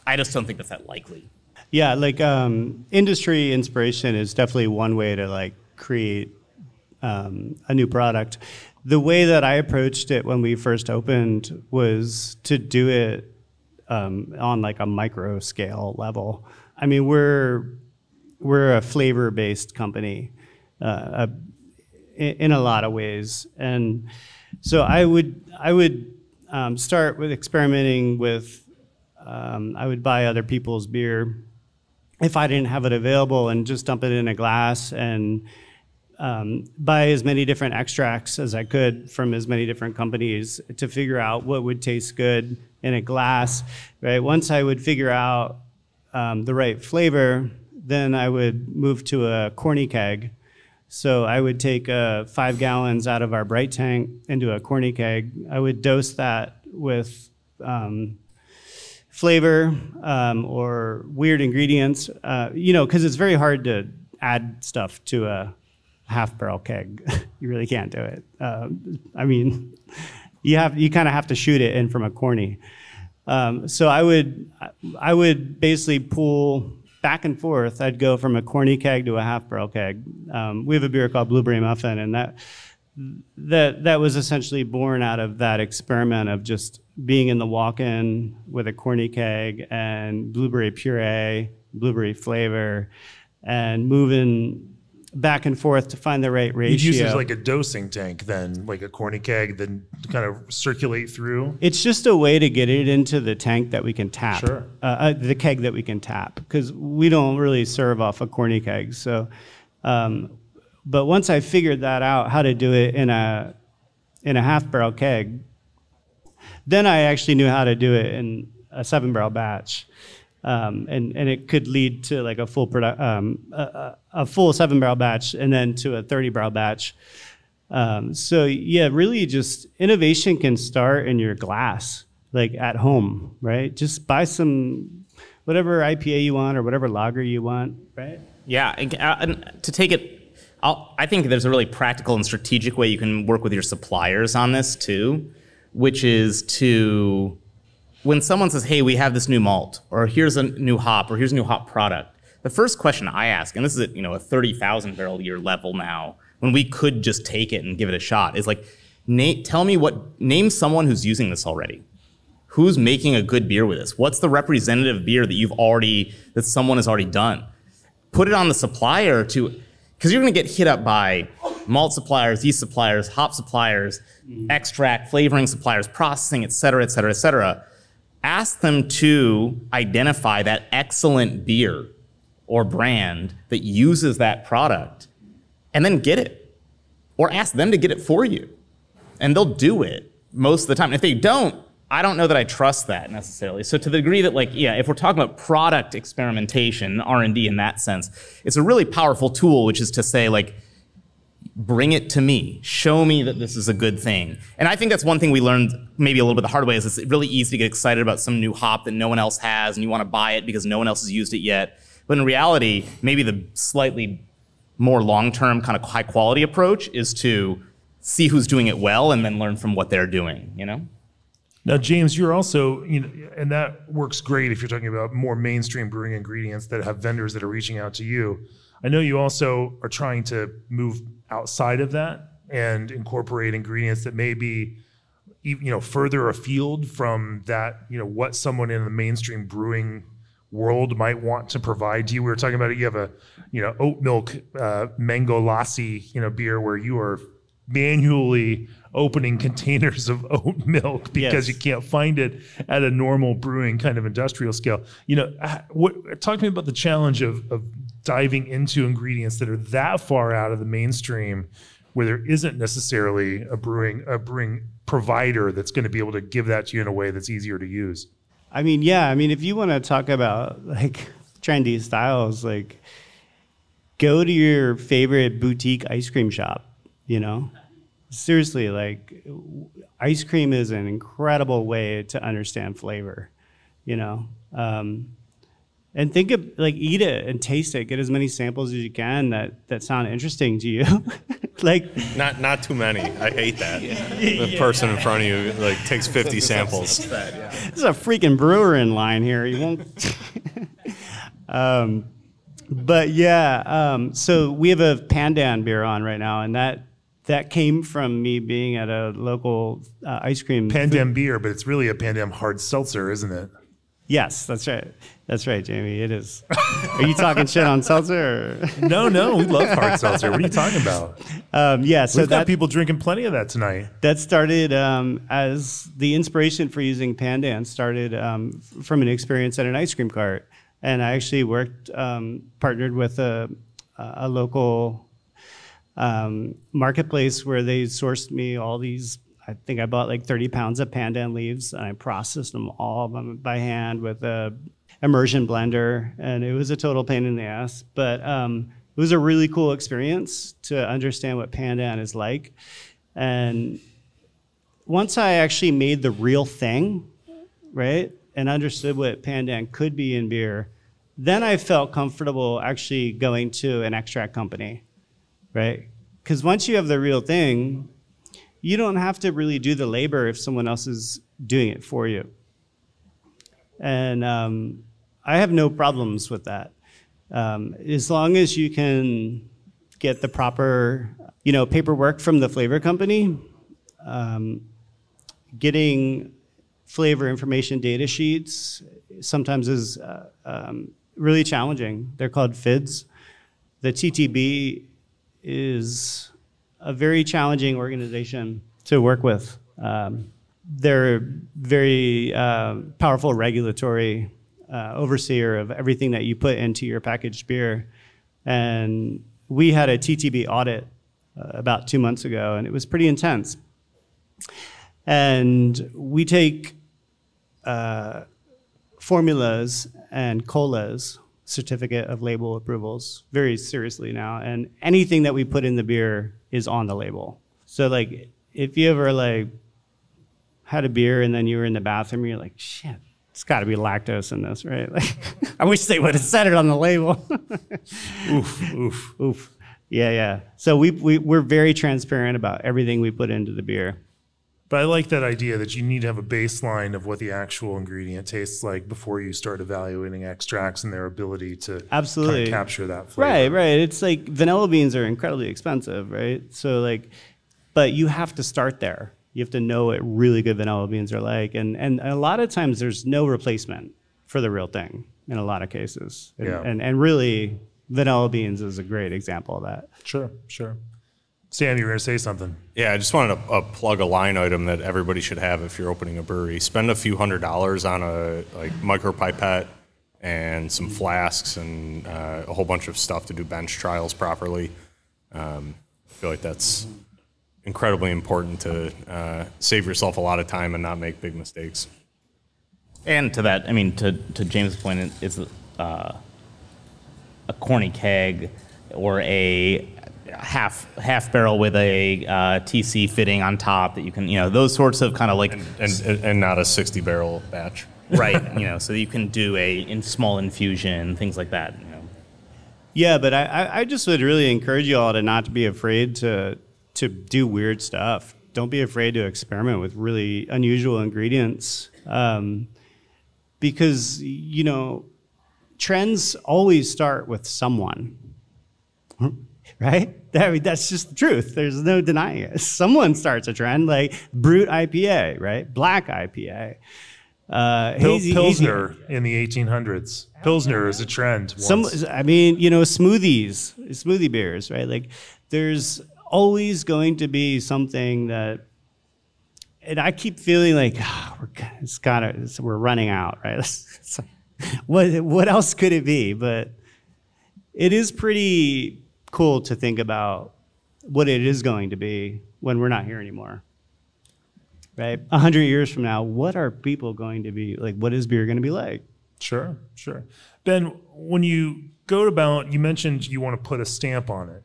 Speaker 2: I just don't think that's that likely.
Speaker 4: Yeah, like um, industry inspiration is definitely one way to like create um, a new product. The way that I approached it when we first opened was to do it um, on like a micro scale level. I mean, we're we're a flavor based company uh, a, in a lot of ways, and so I would I would um, start with experimenting with. Um, I would buy other people's beer if I didn't have it available and just dump it in a glass and um, buy as many different extracts as I could from as many different companies to figure out what would taste good in a glass. Right. Once I would figure out um, the right flavor, then I would move to a corny keg. So I would take uh, five gallons out of our bright tank into a corny keg. I would dose that with um, flavor um, or weird ingredients. Uh, you know, because it's very hard to add stuff to a half barrel keg. you really can't do it. Uh, I mean, you have you kind of have to shoot it in from a corny. Um, so I would I would basically pull back and forth. I'd go from a corny keg to a half barrel keg. Um, we have a beer called Blueberry Muffin, and that that that was essentially born out of that experiment of just being in the walk-in with a corny keg and blueberry puree, blueberry flavor, and moving back and forth to find the right ratio.
Speaker 1: You'd use it as like a dosing tank, then like a corny keg, then kind of circulate through.
Speaker 4: It's just a way to get it into the tank that we can tap.
Speaker 1: Sure.
Speaker 4: Uh, uh, the keg that we can tap because we don't really serve off a corny keg. So, um, but once I figured that out, how to do it in a in a half barrel keg, then I actually knew how to do it in a seven barrel batch um, and and it could lead to like a full produ- um, a, a, full seven barrel batch and then to a 30 barrel batch. Um, so yeah, really just innovation can start in your glass, like at home, right? Just buy some whatever IPA you want or whatever lager you want, right?
Speaker 2: Yeah, and, uh, and to take it. I'll, I think there's a really practical and strategic way you can work with your suppliers on this too, which is to when someone says, hey, we have this new malt, or here's a new hop, or here's a new hop product, the first question I ask, and this is at you know a 30,000 barrel year level now, when we could just take it and give it a shot, is like, na- tell me what, name someone who's using this already. Who's making a good beer with this? What's the representative beer that you've already, that someone has already done? Put it on the supplier to, because you're going to get hit up by malt suppliers, yeast suppliers, hop suppliers, mm-hmm. extract, flavoring suppliers, processing, et cetera, et cetera, et cetera ask them to identify that excellent beer or brand that uses that product and then get it. Or ask them to get it for you. And they'll do it most of the time. And if they don't, I don't know that I trust that necessarily. So to the degree that like, yeah, if we're talking about product experimentation, R&D in that sense, it's a really powerful tool, which is to say like, bring it to me. Show me that this is a good thing. And i think that's one thing we learned maybe a little bit the hard way is it's really easy to get excited about some new hop that no one else has and you want to buy it because no one else has used it yet. But in reality maybe the slightly more long-term kind of high quality approach is to see who's doing it well and then learn from what they're doing you know?
Speaker 1: Now james you're also you know and that works great if you're talking about more mainstream brewing ingredients that have vendors that are reaching out to you. I know you also are trying to move outside of that and incorporate ingredients that may be you know further afield from that you know what someone in the mainstream brewing world might want to provide to you. We were talking about it. You have a you know oat milk uh, mango lassi you know beer where you are manually opening containers of oat milk because
Speaker 4: Yes.
Speaker 1: you can't find it at a normal brewing kind of industrial scale. You know, uh, what, talk to me about the challenge of, of diving into ingredients that are that far out of the mainstream, where there isn't necessarily a brewing a brewing provider that's going to be able to give that to you in a way that's easier to use.
Speaker 4: I mean, yeah. I mean, if you want to talk about like trendy styles, like go to your favorite boutique ice cream shop. You know, seriously, like ice cream is an incredible way to understand flavor. You know, um, and think of like eat it and taste it. Get as many samples as you can that that sound interesting to you. like
Speaker 3: Not not too many. I hate that. The person in front of you like takes 50 samples.
Speaker 4: There's a freaking brewer in line here. You won't. um, but yeah, um, so we have a Pandan beer on right now, and that that came from me being at a local uh, ice cream.
Speaker 1: Pandan beer, but it's really a Pandan hard seltzer, isn't it?
Speaker 4: yes, that's right. That's right, Jamie. It is. Are you talking shit on seltzer? Or?
Speaker 1: No, no, we love hard seltzer. What are you talking about?
Speaker 4: Um, yeah, so
Speaker 1: We've got people drinking plenty of that tonight.
Speaker 4: that started um, as the inspiration for using Pandan started um, from an experience at an ice cream cart, and I actually worked um, partnered with a, a local um, marketplace where they sourced me all these. I think I bought like 30 pounds of pandan leaves, and I processed them all by, hand with a immersion blender, and it was a total pain in the ass. But um, it was a really cool experience to understand what pandan is like, and once I actually made the real thing, right, and understood what pandan could be in beer, then I felt comfortable actually going to an extract company, right? Because once you have the real thing, you don't have to really do the labor if someone else is doing it for you. And um, I have no problems with that. Um, as long as you can get the proper, you know, paperwork from the flavor company, um, getting flavor information data sheets sometimes is uh, um, really challenging. They're called FIDs. The TTB is a very challenging organization to work with. Um, they're very uh, powerful regulatory uh, overseer of everything that you put into your packaged beer. And we had a TTB audit uh, about two months ago, and it was pretty intense. And we take uh, formulas and COLAs, certificate of label approvals, very seriously now. And anything that we put in the beer is on the label. So, like, if you ever like had a beer and then you were in the bathroom, you're like, shit, it's got to be lactose in this, right? Like, I wish they would have said it on the label. oof, oof, oof. Yeah, yeah. So we, we we're very transparent about everything we put into the beer.
Speaker 1: But I like that idea that you need to have a baseline of what the actual ingredient tastes like before you start evaluating extracts and their ability to kind
Speaker 4: Absolutely.
Speaker 1: of capture that flavor.
Speaker 4: Right, right. It's like vanilla beans are incredibly expensive, right? So like, but you have to start there. You have to know what really good vanilla beans are like, and and a lot of times there's no replacement for the real thing in a lot of cases. And
Speaker 1: Yeah.
Speaker 4: and, and really, vanilla beans is a great example of that.
Speaker 1: Sure, sure. Sam, you were going to say something.
Speaker 3: Yeah, I just wanted to uh, plug a line item that everybody should have if you're opening a brewery. Spend a few hundred dollars on a like micro pipette and some flasks and uh, a whole bunch of stuff to do bench trials properly. Um, I feel like that's incredibly important to uh, save yourself a lot of time and not make big mistakes.
Speaker 2: And to that, I mean, to, to James' point, it's uh, a corny keg or a half half barrel with a uh, TC fitting on top that you can, you know, those sorts of kind of like
Speaker 3: And, and not a 60 barrel batch.
Speaker 2: right, you know, so you can do a in small infusion, things like that. You know.
Speaker 4: Yeah, but I, I- I just would really encourage you all to not to be afraid to to do weird stuff. Don't be afraid to experiment with really unusual ingredients, um, because you know trends always start with someone, right? That, that's just the truth. There's no denying it. Someone starts a trend like Brut IPA, right? Black IPA. Uh,
Speaker 1: Pil-
Speaker 4: hazy- hazy-
Speaker 1: Pilsner in the 1800s. Pilsner is a trend.
Speaker 4: some i mean you know smoothies smoothie beers right like there's always going to be something that, and I keep feeling like oh, we're it's gotta it's, we're running out, right? what what else could it be? But it is pretty cool to think about what it is going to be when we're not here anymore. Right? A hundred years from now, what are people going to be like? What is beer going to be like?
Speaker 1: Sure, sure. Ben, when you go about, you mentioned you want to put a stamp on it.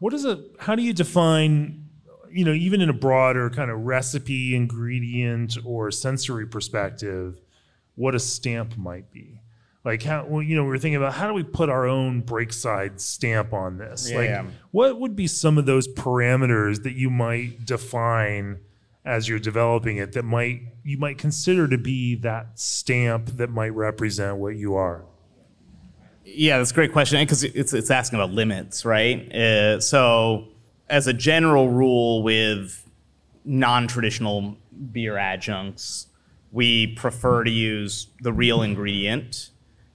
Speaker 1: What is it? How do you define, you know, even in a broader kind of recipe, ingredient, or sensory perspective, what a stamp might be? Like how well, you know we were thinking about how do we put our own Breakside stamp on this?
Speaker 2: Yeah,
Speaker 1: like what would be some of those parameters that you might define as you're developing it that might you might consider to be that stamp that might represent what you are?
Speaker 2: Yeah, that's a great question because it's it's asking about limits, right? Uh, so, as a general rule, with non-traditional beer adjuncts, we prefer to use the real ingredient,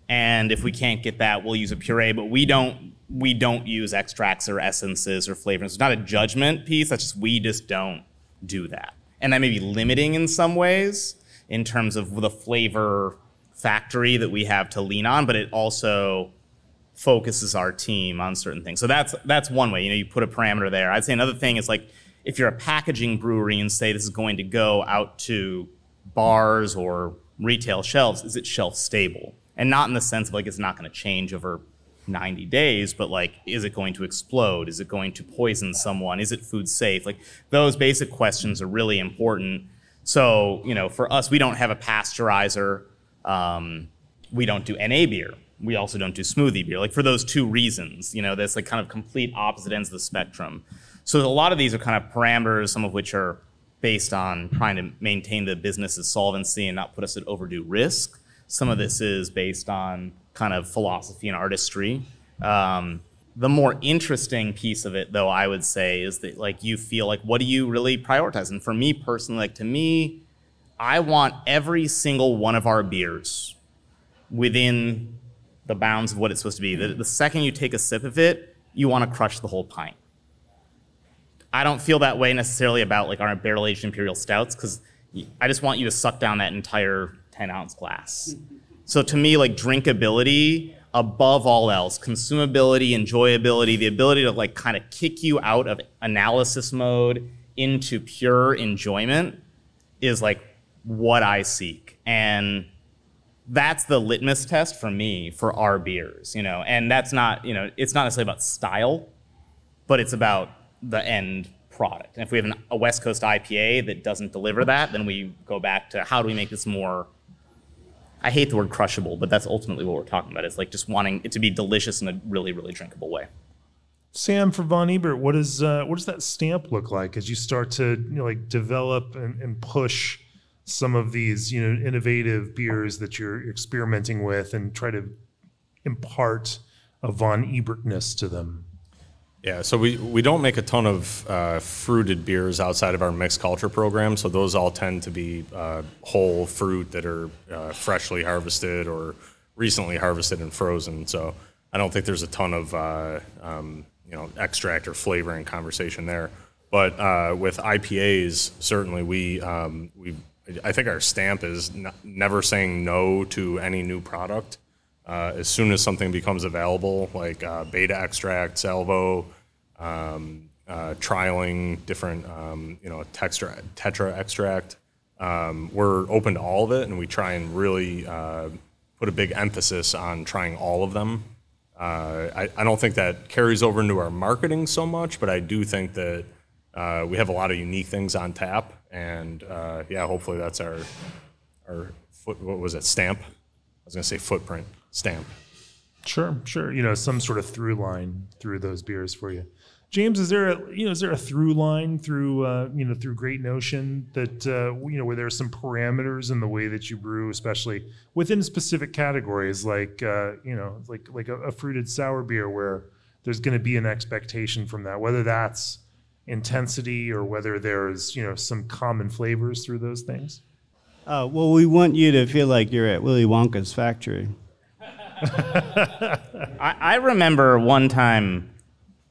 Speaker 2: and if we can't get that, we'll use a puree. But we don't we don't use extracts or essences or flavors. It's not a judgment piece. That's just we just don't do that, and that may be limiting in some ways in terms of the flavor factory that we have to lean on, but it also focuses our team on certain things. So that's that's one way. You know, you put a parameter there. I'd say another thing is like if you're a packaging brewery and say this is going to go out to bars or retail shelves, is it shelf stable? And not in the sense of like it's not going to change over 90 days, but like, is it going to explode? Is it going to poison someone? Is it food safe? Like, those basic questions are really important. So, you know, for us, we don't have a pasteurizer. Um, we don't do NA beer. We also don't do smoothie beer. Like, for those two reasons, you know, that's like kind of complete opposite ends of the spectrum. So, a lot of these are kind of parameters, some of which are based on trying to maintain the business's solvency and not put us at overdue risk. Some of this is based on kind of philosophy and artistry. Um, the more interesting piece of it, though, I would say, is that like you feel like what do you really prioritize? And for me personally, like to me, I want every single one of our beers within the bounds of what it's supposed to be. The, the second you take a sip of it, you want to crush the whole pint. I don't feel that way necessarily about like our barrel aged imperial stouts because I just want you to suck down that entire 10 ounce glass. So to me, like drinkability above all else, consumability, enjoyability, the ability to like kind of kick you out of analysis mode into pure enjoyment is like what I seek. And that's the litmus test for me for our beers, you know. And that's not, you know, it's not necessarily about style, but it's about the end product. And if we have an, a West Coast IPA that doesn't deliver that, then we go back to how do we make this more I hate the word crushable, but that's ultimately what we're talking about. It's like just wanting it to be delicious in a really, really drinkable way.
Speaker 1: Sam, for Von Ebert, what does uh, what does that stamp look like as you start to you know, like develop and, and push some of these you know innovative beers that you're experimenting with and try to impart a Von Ebertness to them?
Speaker 3: Yeah, so we, we don't make a ton of uh, fruited beers outside of our mixed culture program. So those all tend to be uh, whole fruit that are uh, freshly harvested or recently harvested and frozen. So I don't think there's a ton of uh, um, you know extract or flavoring conversation there. But uh, with IPAs, certainly we um, we I think our stamp is n- never saying no to any new product. Uh, as soon as something becomes available, like uh, beta extract, salvo, um, uh, trialing different, um, you know, tetra, tetra extract, um, we're open to all of it, and we try and really uh, put a big emphasis on trying all of them. Uh, I, I don't think that carries over into our marketing so much, but I do think that uh, we have a lot of unique things on tap, and yeah, hopefully that's our our foot. What was it? Stamp. I was gonna say footprint. Stamp.
Speaker 1: Sure, sure. You know, some sort of through line through those beers for you. James, is there a you know is there a through line through uh, you know through Great Notion that uh, you know where there are some parameters in the way that you brew, especially within specific categories like uh, you know like like a, a fruited sour beer where there's going to be an expectation from that, whether that's intensity or whether there's you know some common flavors through those things.
Speaker 4: Uh, well, we want you to feel like you're at Willy Wonka's factory.
Speaker 2: I, I remember one time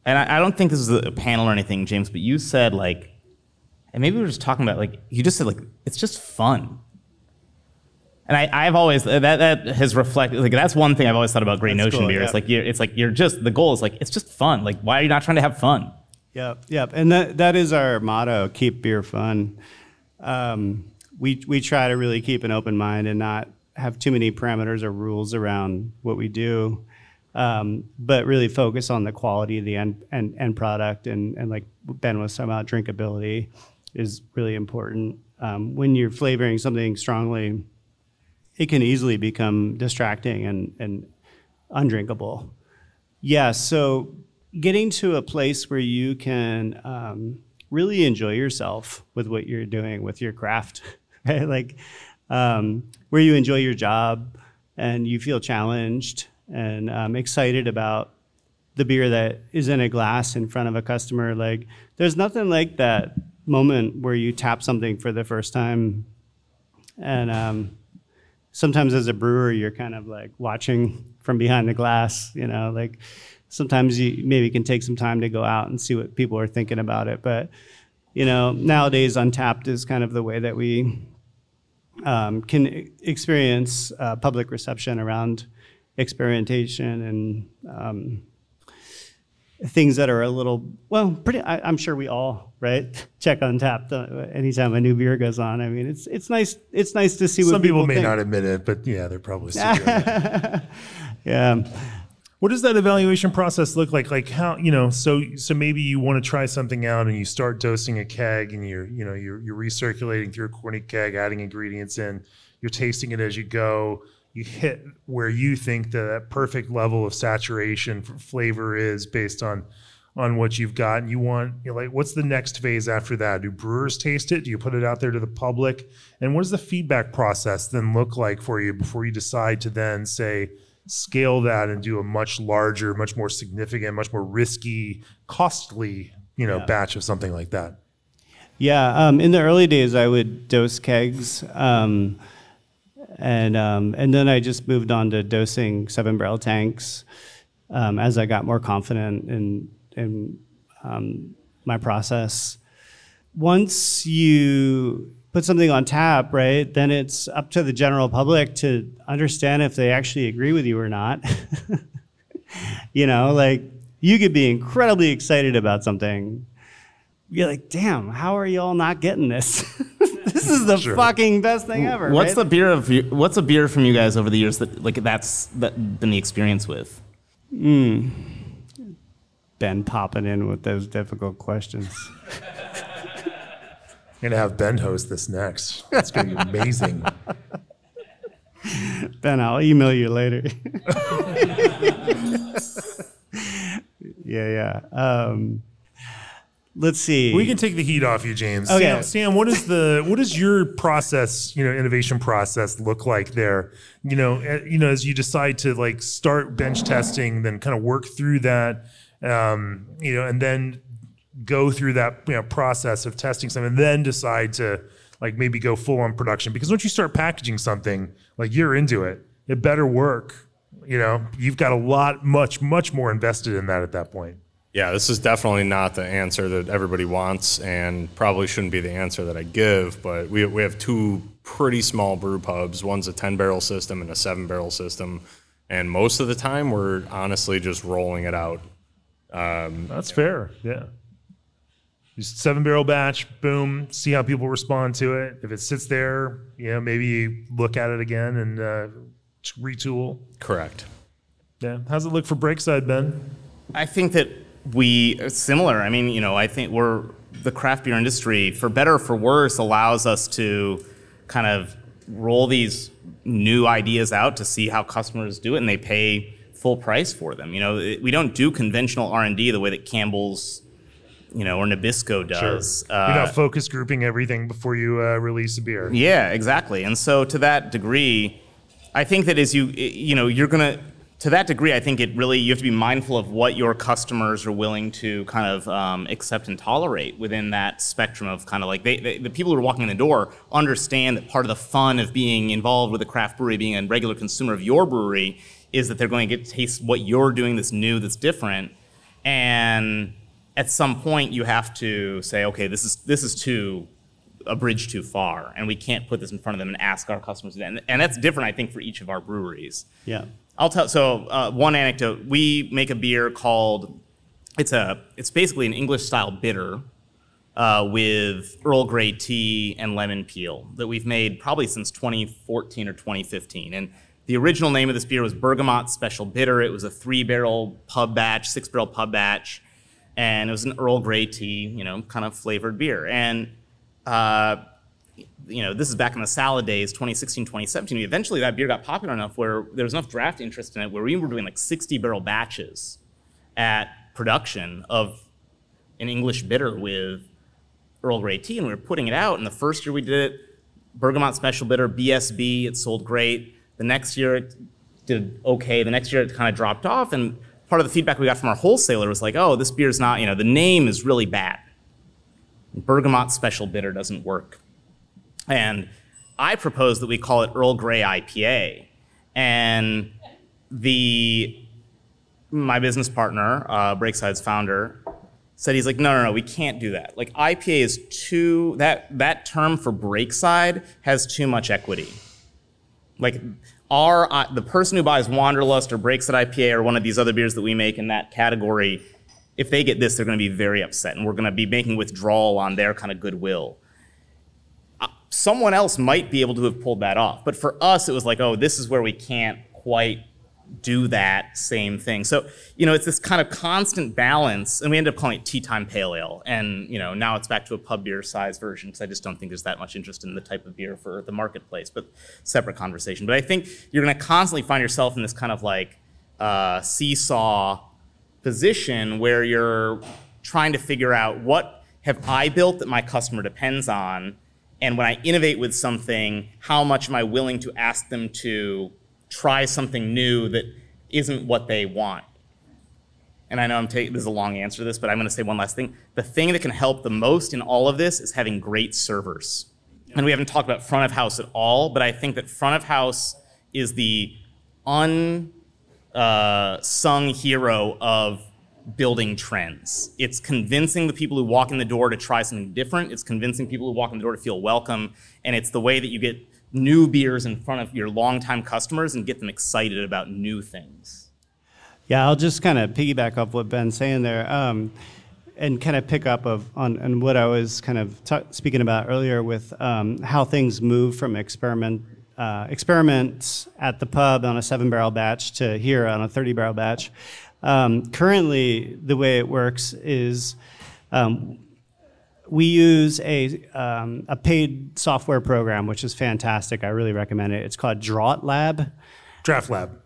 Speaker 2: and I, I don't think this is a panel or anything, James, but you said like, and maybe we were just talking about like you just said like it's just fun. And I, I've always that that has reflected like that's one thing I've always thought about Great Notion
Speaker 4: cool,
Speaker 2: beer.
Speaker 4: yeah.
Speaker 2: It's like you're it's like you're just the goal is like it's just fun. Like why are you not trying to have fun?
Speaker 4: Yep, yep. And that, that is our motto keep beer fun. Um, we, we try to really keep an open mind and not have too many parameters or rules around what we do, um, but really focus on the quality of the end, end, end product. And, and like Ben was talking about, drinkability is really important. Um, when you're flavoring something strongly, it can easily become distracting and, and undrinkable. Yeah, so getting to a place where you can um, really enjoy yourself with what you're doing with your craft, right? Like um, where you enjoy your job and you feel challenged and um, excited about the beer that is in a glass in front of a customer. Like there's nothing like that moment where you tap something for the first time and um, sometimes as a brewer you're kind of like watching from behind the glass you know like sometimes you maybe can take some time to go out and see what people are thinking about it but you know nowadays Untappd is kind of the way that we um, can experience uh, public reception around experimentation and um, things that are a little well pretty I, i'm sure we all right check Untappd uh, anytime a new beer goes on. I mean it's it's nice it's nice to see what
Speaker 1: Some people, may
Speaker 4: think.
Speaker 1: not admit it, but yeah, they're probably
Speaker 4: yeah
Speaker 1: What does that evaluation process look like? Like how you know? So so maybe you want to try something out and you start dosing a keg and you're you know you're you're recirculating through a corny keg, adding ingredients in. You're tasting it as you go. You hit where you think the that perfect level of saturation for flavor is based on on what you've got. And you want you know, like what's the next phase after that? Do brewers taste it? Do you put it out there to the public? And what does the feedback process then look like for you before you decide to then say scale that and do a much larger, much more significant, much more risky, costly, you know,
Speaker 4: Yeah.
Speaker 1: batch of something like that.
Speaker 4: Yeah, um, in the early days, I would dose kegs, um, and um, and then I just moved on to dosing seven barrel tanks um, as I got more confident in in um, my process. Once you put something on tap, right, then it's up to the general public to understand if they actually agree with you or not. you know, like you could be incredibly excited about something you're like, damn, how are y'all not getting this? this is the
Speaker 1: Sure.
Speaker 4: fucking best thing ever.
Speaker 2: What's
Speaker 4: right?
Speaker 2: the beer of you, what's a beer from you guys over the years that like that's that been the experience with? Mm.
Speaker 4: Ben popping in with those difficult questions?
Speaker 1: I'm gonna have Ben host this next. It's gonna be amazing.
Speaker 4: Ben, I'll email you later. yeah, yeah. Um, let's see.
Speaker 1: we can take the heat off you, James.
Speaker 4: Okay.
Speaker 1: Sam, Sam, what is the what is your process, you know, innovation process look like there? You know, eh, you know, as you decide to like start bench testing, then kind of work through that, um, you know, and then go through that you know process of testing something, and then decide to like maybe go full on production. Because once you start packaging something, like you're into it, it better work. You know, you've got a lot, much, much more invested in that at that point.
Speaker 3: Yeah, this is definitely not the answer that everybody wants, and probably shouldn't be the answer that I give. But we, we have two pretty small brew pubs. One's a 10 barrel system and a seven barrel system. And most of the time, we're honestly just rolling it out.
Speaker 1: That's fair. Yeah. Just seven barrel batch, boom, see how people respond to it. If it sits there, you know, maybe you look at it again and uh, retool.
Speaker 3: Correct.
Speaker 1: Yeah. How's it look for Breakside, Ben?
Speaker 2: I think that we are similar. I mean, you know, I think we're the craft beer industry, for better or for worse, allows us to kind of roll these new ideas out to see how customers do it, and they pay full price for them. You know, it- we don't do conventional R and D the way that Campbell's, you know, or Nabisco does.
Speaker 1: You're not focus grouping everything before you uh, release a beer.
Speaker 2: Yeah, exactly. And so to that degree, I think that as you you know you're gonna to that degree, I think it really you have to be mindful of what your customers are willing to kind of um, accept and tolerate within that spectrum of kind of like they, they, the people who are walking in the door understand that part of the fun of being involved with a craft brewery, being a regular consumer of your brewery, is that they're going to get to taste what you're doing that's new, that's different. and at some point you have to say, okay, this is this is too a bridge too far, and we can't put this in front of them and ask our customers. And, and that's different, I think, for each of our breweries.
Speaker 4: Yeah.
Speaker 2: I'll tell. So uh, one anecdote: we make a beer called it's a it's basically an English style bitter uh, with Earl Grey tea and lemon peel that we've made probably since 2014 or 2015. And the original name of this beer was Bergamot Special Bitter. It was a three barrel pub batch, six barrel pub batch, and it was an Earl Grey tea, you know, kind of flavored beer. And uh, you know, this is back in the salad days, 2016, 2017. Eventually, that beer got popular enough where there was enough draft interest in it where we were doing like 60 barrel batches at production of an English bitter with Earl Grey tea, and we were putting it out. And the first year we did it, Bergamot Special Bitter, BSB, it sold great. The next year it did okay. The next year it kind of dropped off, and part of the feedback we got from our wholesaler was like, "Oh, this beer's not, you know, the name is really bad. Bergamot Special Bitter doesn't work." And I proposed that we call it Earl Grey IPA. And the my business partner, uh, Breakside's founder, said he's like, no, no, no, we can't do that. Like IPA is too that that term for Breakside has too much equity. Like our uh, the person who buys Wanderlust or Breakside IPA or one of these other beers that we make in that category, if they get this, they're going to be very upset, and we're going to be making withdrawal on their kind of goodwill someone else might be able to have pulled that off. But for us, it was like, oh, this is where we can't quite do that same thing. So, you know, it's this kind of constant balance, and we end up calling it tea time pale ale. And, you know, now it's back to a pub beer size version because I just don't think there's that much interest in the type of beer for the marketplace, but separate conversation. But I think you're going to constantly find yourself in this kind of like uh, seesaw position where you're trying to figure out what have I built that my customer depends on and when I innovate with something, how much am I willing to ask them to try something new that isn't what they want? And I know I'm taking this is a long answer to this, but I'm going to say one last thing. The thing that can help the most in all of this is having great servers. And we haven't talked about front of house at all, but I think that front of house is the unsung uh, hero of building trends. It's convincing the people who walk in the door to try something different. It's convincing people who walk in the door to feel welcome. And it's the way that you get new beers in front of your longtime customers and get them excited about new things.
Speaker 4: Yeah, I'll just kind of piggyback off what Ben's saying there. Um, and kind of pick up of on, on what I was kind of t- speaking about earlier with um, how things move from experiment uh, experiments at the pub on a seven barrel batch to here on a 30 barrel batch. Um, currently, the way it works is um, we use a, um, a paid software program, which is fantastic. I really recommend it. It's called Draught Lab.
Speaker 1: Draft Lab.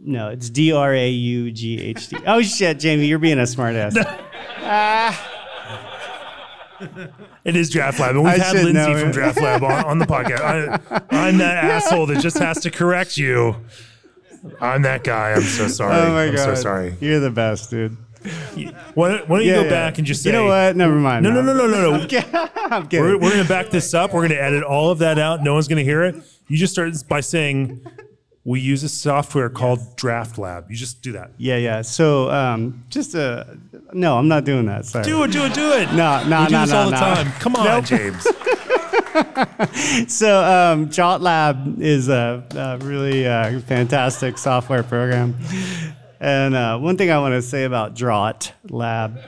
Speaker 4: No, it's D R A U G H T. Oh shit, Jamie, you're being a smartass.
Speaker 1: ah. It is Draft Lab, and we've I had Lindsay from Draft Lab on, on the podcast. I, am that asshole that just has to correct you. I'm that guy. I'm so sorry. Oh my I'm god. so sorry.
Speaker 4: You're the best, dude.
Speaker 1: Why, don't- why don't you Yeah, go yeah. back and just say,
Speaker 4: You know what? Never mind.
Speaker 1: No, no, no, no, no, no.
Speaker 4: I'm kidding.
Speaker 1: We're, we're going to back this up. We're going to edit all of that out. No one's going to hear it. You just start by saying, we use a software called Draft Lab. You just do that.
Speaker 4: yeah, yeah. So, um, just uh, no, I'm not doing that. Sorry.
Speaker 1: Do it, do it, do it.
Speaker 4: No, no,
Speaker 1: we do
Speaker 4: no,
Speaker 1: this
Speaker 4: no,
Speaker 1: all the
Speaker 4: no.
Speaker 1: time. Come on, James.
Speaker 4: so um, Draught Lab is a, a really uh, fantastic software program. And uh, one thing I want to say about Draught Lab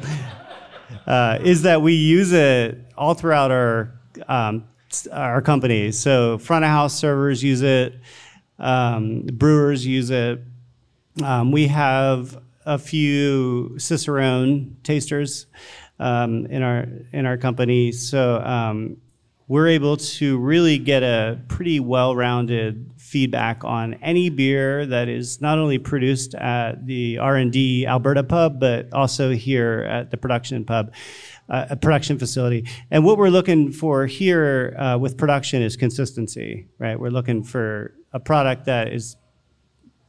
Speaker 4: uh, is that we use it all throughout our um, our company. So front of house servers use it, um, brewers use it. Um, we have a few Cicerone tasters um, in our in our company. So um, we're able to really get a pretty well-rounded feedback on any beer that is not only produced at the R&D Alberta pub, but also here at the production pub, uh, a production facility. And what we're looking for here uh, with production is consistency, right? We're looking for a product that is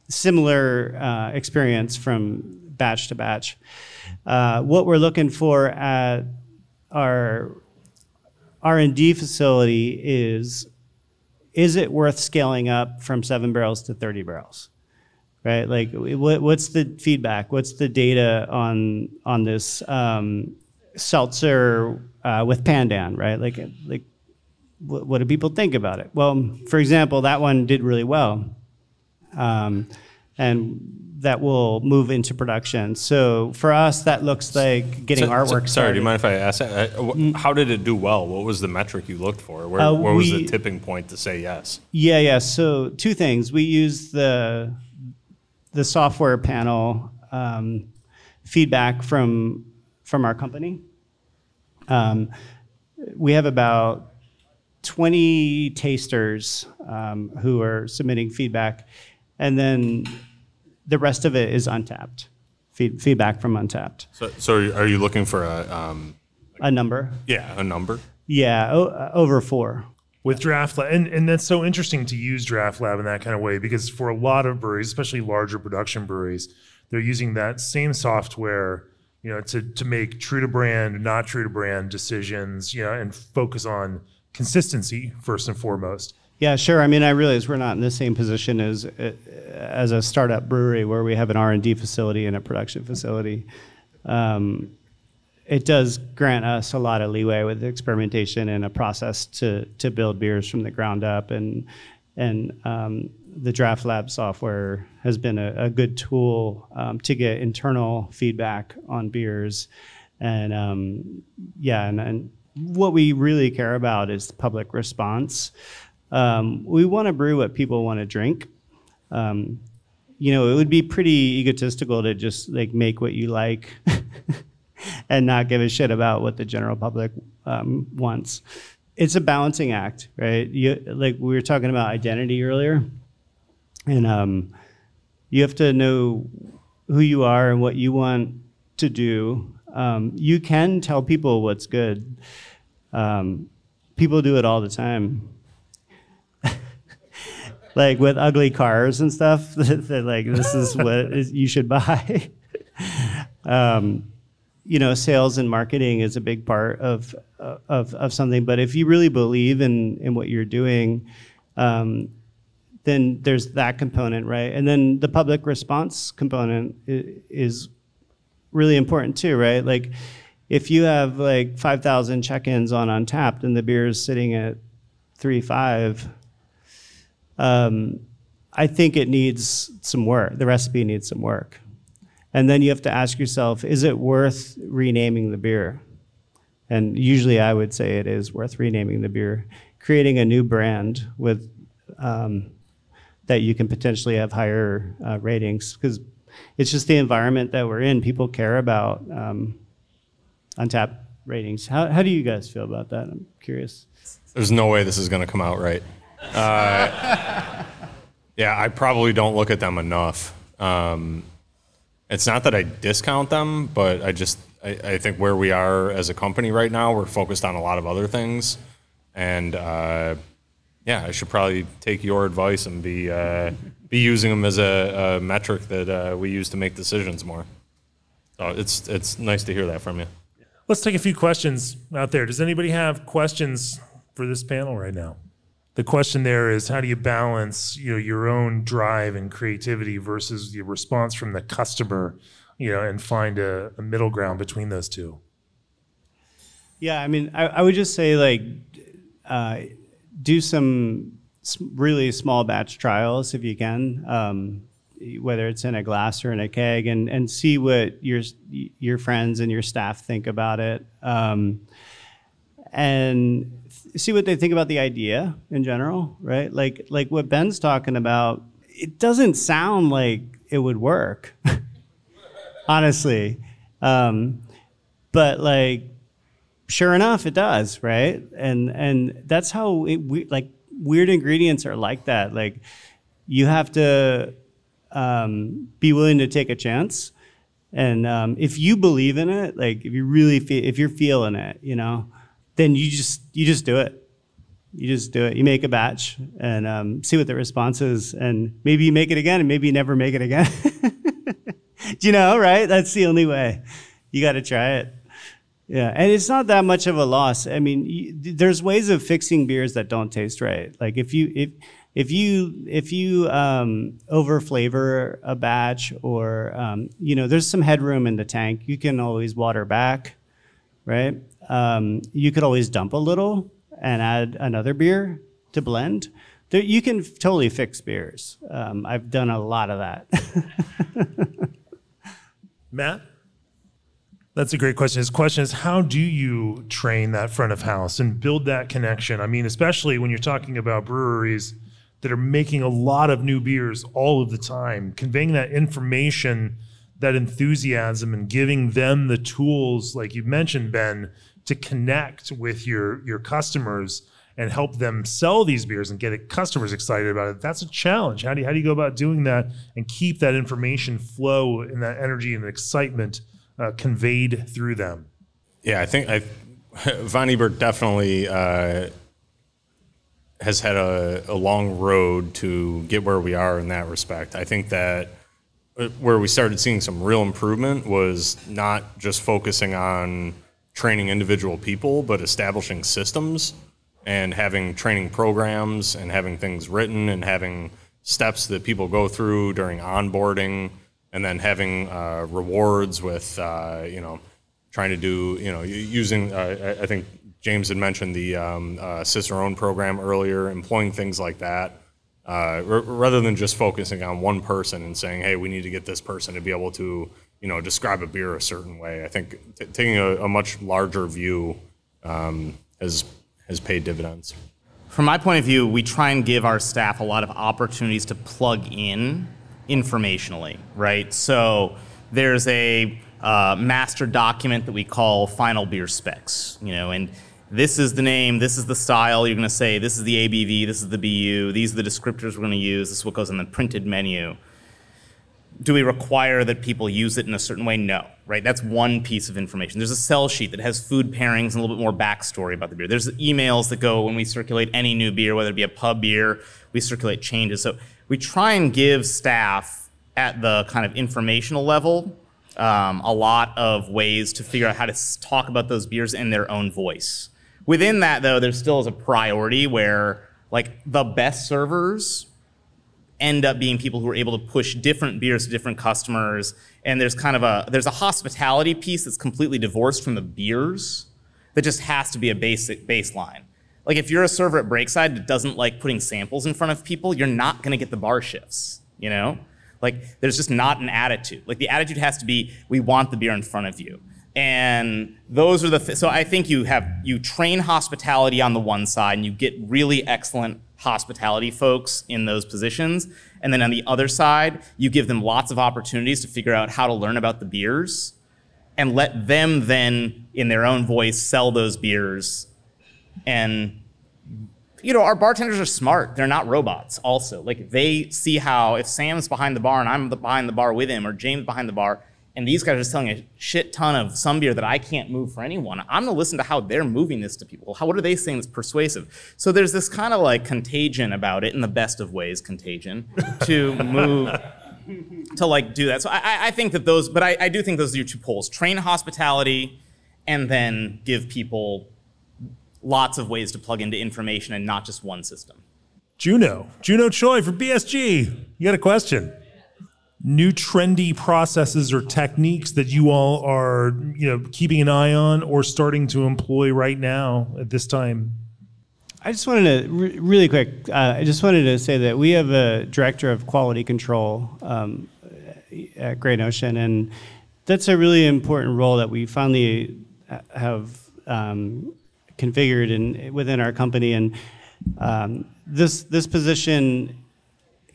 Speaker 4: similar uh, experience from batch to batch. Uh, what we're looking for at our R&D facility is is it worth scaling up from 7 barrels to 30 barrels? right? Like, what, what's the feedback? What's the data on on this um, seltzer uh, with Pandan, right? Like, like, what, what, do people think about it? Well, for example, that one did really well, um, and that will move into production. So for us, that looks like getting so, artwork. So,
Speaker 3: sorry,
Speaker 4: started.
Speaker 3: do you mind if I ask that? Uh, how did it do well? What was the metric you looked for? Where, uh, where was the tipping point to say yes?
Speaker 4: Yeah, yeah. So two things. We use the the software panel um, feedback from from our company. Um, we have about 20 tasters um, who are submitting feedback, and then the rest of it is Untappd. Feed, feedback from Untappd.
Speaker 3: So, so are you looking for a um,
Speaker 4: a number?
Speaker 3: Yeah, a number.
Speaker 4: Yeah, o- uh, over four.
Speaker 1: With Draft Lab, and, and that's so interesting to use Draft Lab in that kind of way because for a lot of breweries, especially larger production breweries, they're using that same software, you know, to to make true to brand, not true to brand decisions, you know, and focus on consistency first and foremost.
Speaker 4: Yeah, sure. I mean, I realize we're not in the same position as as a startup brewery where we have an R and D facility and a production facility. Um, it does grant us a lot of leeway with experimentation and a process to to build beers from the ground up, and and um, the Draft Lab software has been a, a good tool um, to get internal feedback on beers, and um, yeah, and, and what we really care about is public response. Um, we want to brew what people want to drink. Um, you know, it would be pretty egotistical to just like make what you like and not give a shit about what the general public um, wants. It's a balancing act, right? You, like we were talking about identity earlier, and um, you have to know who you are and what you want to do. Um, you can tell people what's good. Um, people do it all the time like with ugly cars and stuff that, like this is what you should buy. um, you know, sales and marketing is a big part of of of something. But if you really believe in in what you're doing, um, then there's that component, right? And then the public response component is really important too, right? Like if you have like 5,000 check-ins on Untappd and the beer is sitting at three five um, I think it needs some work. The recipe needs some work. And then you have to ask yourself, is it worth renaming the beer? And usually I would say it is worth renaming the beer, creating a new brand with um, that you can potentially have higher uh, ratings because it's just the environment that we're in. People care about um, Untappd ratings. How, how do you guys feel about that? I'm curious.
Speaker 3: There's no way this is going to come out right. Uh, yeah, I probably don't look at them enough. Um, it's not that I discount them, but I just I, I, think where we are as a company right now, we're focused on a lot of other things, and uh, yeah, I should probably take your advice and be uh, be using them as a, a metric that uh, we use to make decisions more. So it's it's nice to hear that from you.
Speaker 1: Let's take a few questions out there. Does anybody have questions for this panel right now? The question there is how do you balance you know your own drive and creativity versus the response from the customer you know and find a, a middle ground between those two?
Speaker 4: Yeah i mean i, I would just say like uh, do some really small batch trials if you can um, whether it's in a glass or in a keg and, and see what your your friends and your staff think about it. Um, and see what they think about the idea in general, right? Like like what Ben's talking about, it doesn't sound like it would work, honestly. Um, but like, sure enough, it does, right? And and that's how it, we, like weird ingredients are like that. Like, you have to um, be willing to take a chance. And um, if you believe in it, like if you really feel, if you're feeling it, you know, then you just you just do it. You just do it. You make a batch and um, see what the response is, and maybe you make it again, and maybe you never make it again. do you know? Right? That's the only way. You got to try it. Yeah, and it's not that much of a loss. I mean, you, there's ways of fixing beers that don't taste right. Like if you if if you if you um, over flavor a batch or um, you know there's some headroom in the tank, you can always water back, right? Um, you could always dump a little and add another beer to blend. There, you can totally fix beers. Um, I've done a lot of that.
Speaker 1: Matt? That's a great question. His question is how do you train that front of house and build that connection? I mean, especially when you're talking about breweries that are making a lot of new beers all of the time, conveying that information, that enthusiasm, and giving them the tools, like you mentioned, Ben, to connect with your your customers and help them sell these beers and get customers excited about it. That's a challenge. How do you, how do you go about doing that and keep that information flow and that energy and excitement uh, conveyed through them?
Speaker 3: Yeah, I think I, Von Ebert definitely uh, has had a, a long road to get where we are in that respect. I think that where we started seeing some real improvement was not just focusing on training individual people, but establishing systems and having training programs and having things written and having steps that people go through during onboarding and then having uh, rewards with uh, you know trying to do you know using uh, I think James had mentioned the um, uh, Cicerone program earlier, employing things like that. Uh, r- rather than just focusing on one person and saying, "Hey, we need to get this person to be able to, you know, describe a beer a certain way," I think t- taking a, a, much larger view um, has has paid dividends.
Speaker 2: From my point of view, we try and give our staff a lot of opportunities to plug in informationally, right? So there's a uh, master document that we call final beer specs, you know, and this is the name, this is the style. You're going to say this is the ABV, this is the BU, these are the descriptors we're going to use. This is what goes in the printed menu. Do we require that people use it in a certain way? No, right? That's one piece of information. There's a sell sheet that has food pairings and a little bit more backstory about the beer. There's emails that go when we circulate any new beer, whether it be a pub beer, we circulate changes. So we try and give staff at the kind of informational level um, a lot of ways to figure out how to talk about those beers in their own voice. Within that, though, there still is a priority where like the best servers end up being people who are able to push different beers to different customers. And there's kind of a there's a hospitality piece that's completely divorced from the beers that just has to be a basic baseline. Like if you're a server at breakside that doesn't like putting samples in front of people you're not going to get the bar shifts you know? Like there's just not an attitude. Like the attitude has to be we want the beer in front of you and those are the th- so i think you have you train hospitality on the one side and you get really excellent hospitality folks in those positions. And then on the other side you give them lots of opportunities to figure out how to learn about the beers and let them then in their own voice sell those beers. And you know our bartenders are smart. They're not robots also. Like they see how if sam's behind the bar and i'm behind the bar with him or james behind the bar and these guys are just telling a shit ton of some beer that I can't move for anyone. I'm gonna listen to how they're moving this to people. How what are they saying that's persuasive? So there's this kind of like contagion about it in the best of ways, contagion, to move to like do that. So I, I think that those, but I, I do think those are your two poles: train hospitality, and then give people lots of ways to plug into information and not just one system.
Speaker 1: Juno, Juno Choi for BSG. You got a question? New trendy processes or techniques that you all are you know keeping an eye on or starting to employ right now at this time?
Speaker 4: I just wanted to re- really quick uh, i just wanted to say that we have a director of quality control um, at great ocean and that's a really important role that we finally uh, have um, configured in within our company. And um, this this position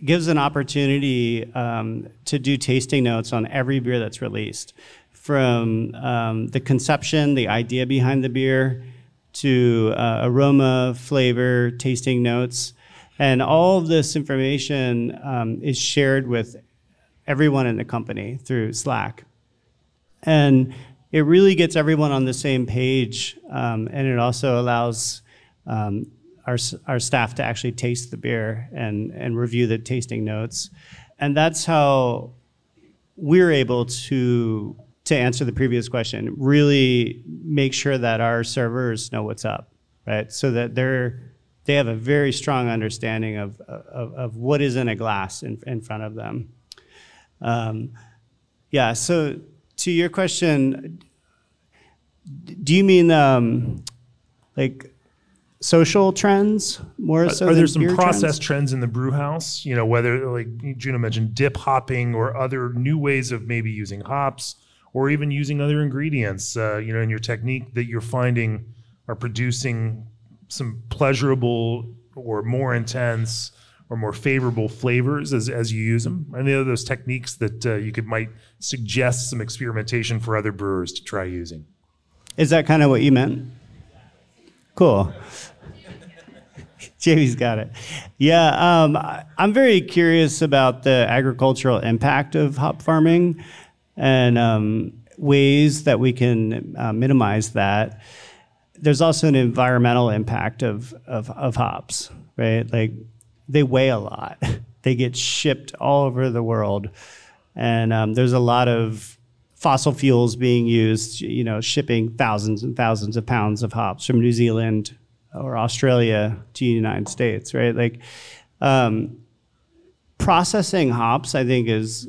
Speaker 4: gives an opportunity um, to do tasting notes on every beer that's released, from um, the conception, the idea behind the beer, to uh, aroma, flavor, tasting notes. And all of this information um, is shared with everyone in the company through Slack. And it really gets everyone on the same page, um, and it also allows um, our, our staff to actually taste the beer and, and review the tasting notes. And that's how we're able to to answer the previous question, really make sure that our servers know what's up, right? So that they're they have a very strong understanding of, of, of what is in a glass in, in front of them. Um, yeah, so to your question, do you mean um, like social trends more so?
Speaker 1: Are there
Speaker 4: than
Speaker 1: some process
Speaker 4: trends?
Speaker 1: trends in the brew house? You know, whether like Juno mentioned dip hopping or other new ways of maybe using hops or even using other ingredients, uh, you know, in your technique that you're finding are producing some pleasurable or more intense or more favorable flavors as, as you use them? Any of those techniques that uh, you could might suggest some experimentation for other brewers to try using?
Speaker 4: Is that kind of what you meant? Cool. Jamie's got it. Yeah, um, I'm very curious about the agricultural impact of hop farming and um, ways that we can uh, minimize that. There's also an environmental impact of, of, of hops, right? Like they weigh a lot. They get shipped all over the world, and um, there's a lot of fossil fuels being used. You know, shipping thousands and thousands of pounds of hops from New Zealand or Australia to the United States, right? Like um, processing hops, I think, is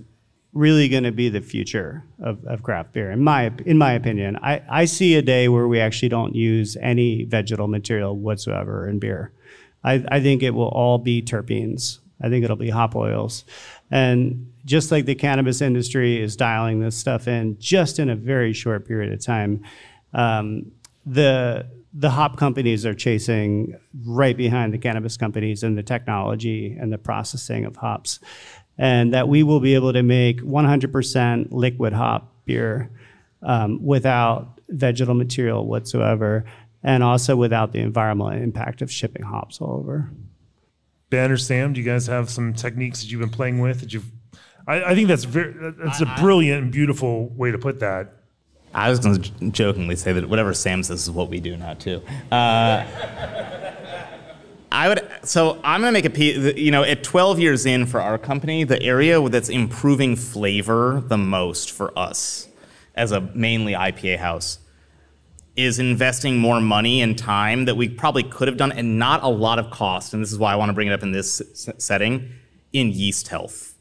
Speaker 4: really going to be the future of, of craft beer, in my in my opinion. I, I see a day where we actually don't use any vegetal material whatsoever in beer. I, I think it will all be terpenes. I think it'll be hop oils. And just like the cannabis industry is dialing this stuff in just in a very short period of time, um, the the hop companies are chasing right behind the cannabis companies in the technology and the processing of hops, and that we will be able to make 100% liquid hop beer um, without vegetal material whatsoever, and also without the environmental impact of shipping hops all over.
Speaker 1: Ben or Sam, do you guys have some techniques that you've been playing with that you've? I, I think that's very that's a brilliant and beautiful way to put that.
Speaker 2: I was going to jokingly say that whatever Sam says is what we do now too. Uh, I would. So I'm going to make a piece. You know, at 12 years in for our company, the area that's improving flavor the most for us, as a mainly IPA house, is investing more money and time that we probably could have done, and not a lot of cost. And this is why I want to bring it up in this setting in yeast health.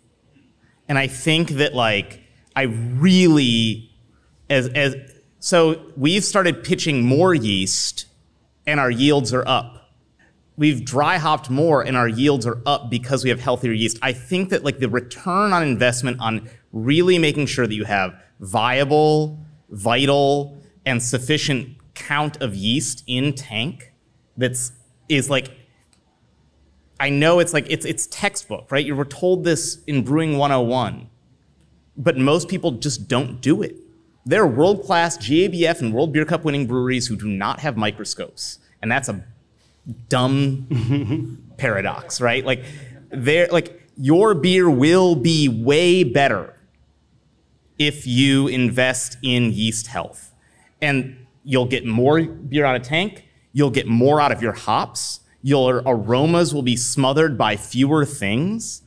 Speaker 2: And I think that like I really as as so we've started pitching more yeast and our yields are up. We've dry hopped more and our yields are up because we have healthier yeast. I think that like the return on investment on really making sure that you have viable, vital, and sufficient count of yeast in tank that's is like I know it's like it's it's textbook, right? You were told this in Brewing 101, but most people just don't do it. There are world class GABF and World Beer Cup winning breweries who do not have microscopes, and that's a dumb paradox, right? Like, like your beer will be way better if you invest in yeast health, and you'll get more beer out of tank. You'll get more out of your hops. Your aromas will be smothered by fewer things.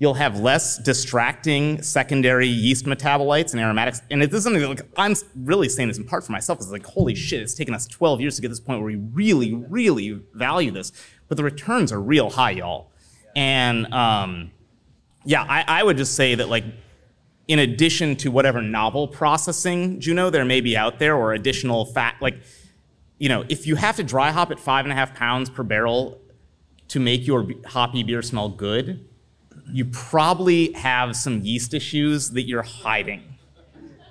Speaker 2: You'll have less distracting secondary yeast metabolites and aromatics. And it is something that like, I'm really saying this in part for myself. It's like, holy shit, it's taken us 12 years to get to this point where we really, really value this. But the returns are real high, y'all. And um, yeah, I, I would just say that like, in addition to whatever novel processing, Juno, there may be out there, or additional fat, like, you know, if you have to dry hop at five and a half pounds per barrel to make your hoppy beer smell good, you probably have some yeast issues that you're hiding,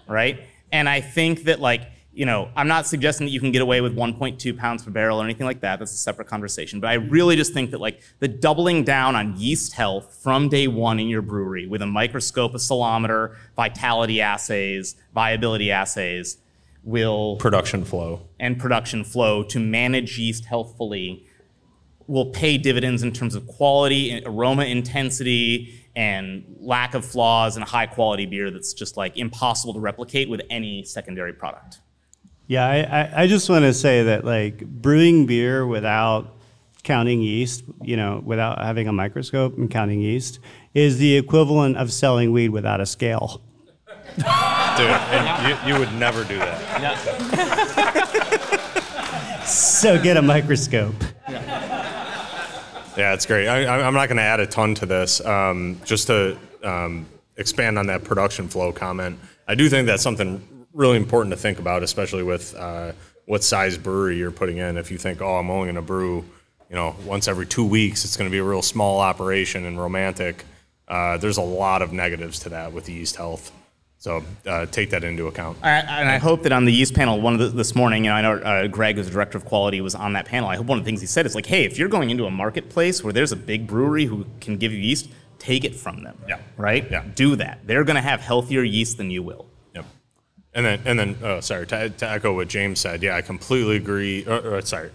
Speaker 2: right? And I think that, like, you know, I'm not suggesting that you can get away with 1.2 pounds per barrel or anything like that. That's a separate conversation. But I really just think that, like, the doubling down on yeast health from day one in your brewery with a microscope, a salometer, vitality assays, viability assays will
Speaker 3: Production flow.
Speaker 2: and production flow to manage yeast healthfully will pay dividends in terms of quality, aroma intensity, and lack of flaws and a high quality beer that's just like impossible to replicate with any secondary product.
Speaker 4: Yeah, I, I, I just want to say that like brewing beer without counting yeast, you know, without having a microscope and counting yeast, is the equivalent of selling weed without a scale.
Speaker 3: Dude, and you, you would never do that.
Speaker 4: So get a microscope.
Speaker 3: Yeah, it's great. I, I'm not going to add a ton to this. Um, just to um, expand on that production flow comment, I do think that's something really important to think about, especially with uh, what size brewery you're putting in. If you think, oh, I'm only going to brew, you know, once every two weeks, it's going to be a real small operation and romantic. Uh, there's a lot of negatives to that with yeast health. So uh, take that into account.
Speaker 2: I, and I hope that on the yeast panel, one of the, this morning, you know, I know uh, Greg, who's the director of quality, was on that panel. I hope one of the things he said is like, hey, if you're going into a marketplace where there's a big brewery who can give you yeast, take it from them.
Speaker 3: Yeah.
Speaker 2: Right.
Speaker 3: Yeah.
Speaker 2: Do that. They're going to have healthier yeast than you will.
Speaker 3: Yep. And then, and then, uh, sorry, to, to echo what James said, yeah, I completely agree. Or, or, sorry,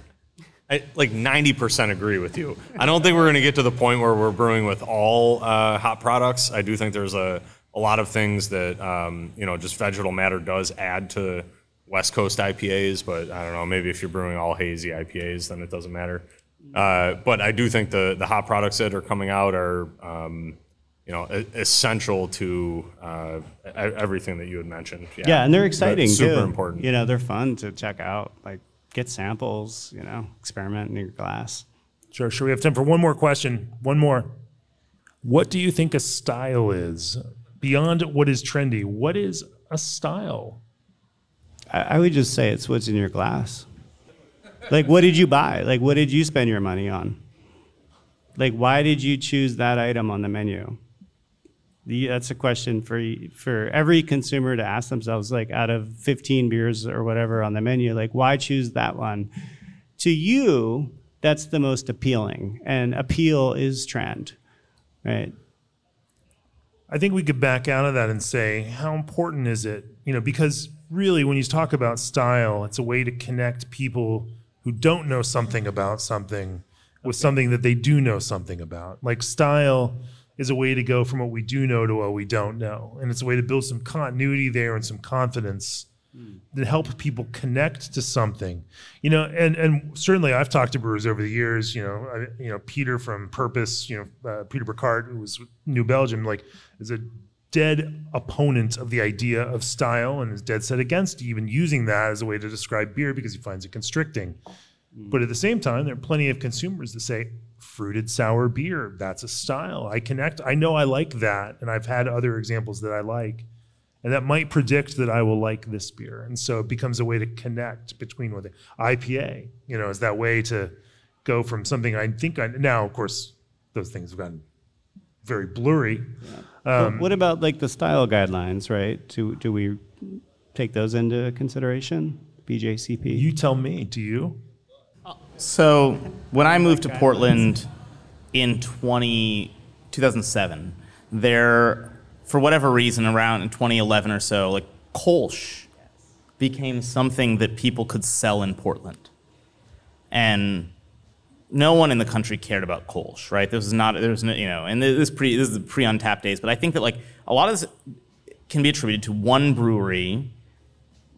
Speaker 3: I like 90% agree with you. I don't think we're going to get to the point where we're brewing with all uh, hop products. I do think there's a, a lot of things that, um, you know, just vegetal matter does add to West Coast IPAs, but I don't know, maybe if you're brewing all hazy IPAs, then it doesn't matter. Uh, but I do think the, the hop products that are coming out are, um, you know, essential to uh, e- everything that you had mentioned.
Speaker 4: Yeah, and they're exciting
Speaker 3: That's super
Speaker 4: too.
Speaker 3: important.
Speaker 4: You know, they're fun to check out. Like, get samples. You know, experiment in your glass.
Speaker 1: Sure, sure. We have time for one more question. One more. What do you think a style is? Beyond what is trendy, what is a style?
Speaker 4: I, I would just say it's what's in your glass. Like, what did you buy? Like, what did you spend your money on? Like, why did you choose that item on the menu? The, that's a question for for every consumer to ask themselves. Like, out of 15 beers or whatever on the menu, like, why choose that one? To you, that's the most appealing, and appeal is trend, right?
Speaker 1: I think we could back out of that and say, how important is it? You know, because really, when you talk about style, it's a way to connect people who don't know something about something with something that they do know something about. Like, style is a way to go from what we do know to what we don't know. And it's a way to build some continuity there and some confidence that help people connect to something. You know, and and certainly I've talked to brewers over the years. You know, I, you know Peter from Purpose. You know, uh, Peter Bouckaert, who was New Belgium, like is a dead opponent of the idea of style and is dead set against even using that as a way to describe beer because he finds it constricting. But at the same time, there are plenty of consumers that say fruited sour beer, that's a style. I connect. I know I like that, and I've had other examples that I like and that might predict that I will like this beer. And so it becomes a way to connect between what the IPA, you know, is that way to go from something I think I now, of course, those things have gotten very blurry.
Speaker 4: But um, what about like the style guidelines, right? Do do we take those into consideration? BJCP.
Speaker 1: You tell me, do you?
Speaker 2: So when I moved to Portland in 20, 2007, there, for whatever reason, around in 2011 or so, like Kolsch became something that people could sell in Portland. And no one in the country cared about Kolsch, right? This is not, there's no, you know, and this is pre, this is the pre Untappd days. But I think that like a lot of this can be attributed to one brewery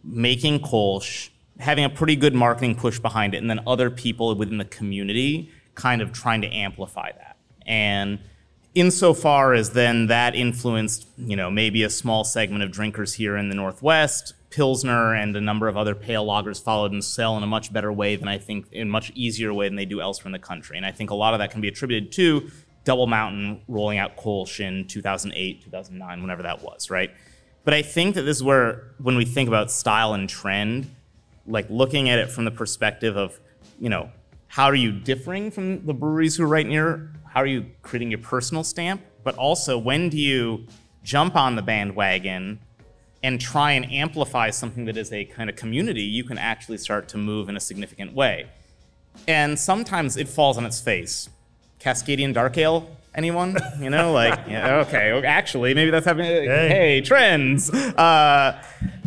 Speaker 2: making Kolsch, having a pretty good marketing push behind it, and then other people within the community kind of trying to amplify that. And insofar as then that influenced, you know, maybe a small segment of drinkers here in the Northwest, Pilsner and a number of other pale lagers followed and sell in a much better way than I think, in a much easier way than they do elsewhere in the country. And I think a lot of that can be attributed to Double Mountain rolling out Kolsch in 2008, 2009, whenever that was, right? But I think that this is where, when we think about style and trend, like looking at it from the perspective of, you know, how are you differing from the breweries who are right near? How are you creating your personal stamp? But also, when do you jump on the bandwagon and try and amplify something that is a kind of community? You can actually start to move in a significant way. And sometimes it falls on its face. Cascadian Dark Ale, anyone? You know, like, yeah, okay, actually, maybe that's happening. Hey,
Speaker 1: Hey.
Speaker 2: trends. Uh,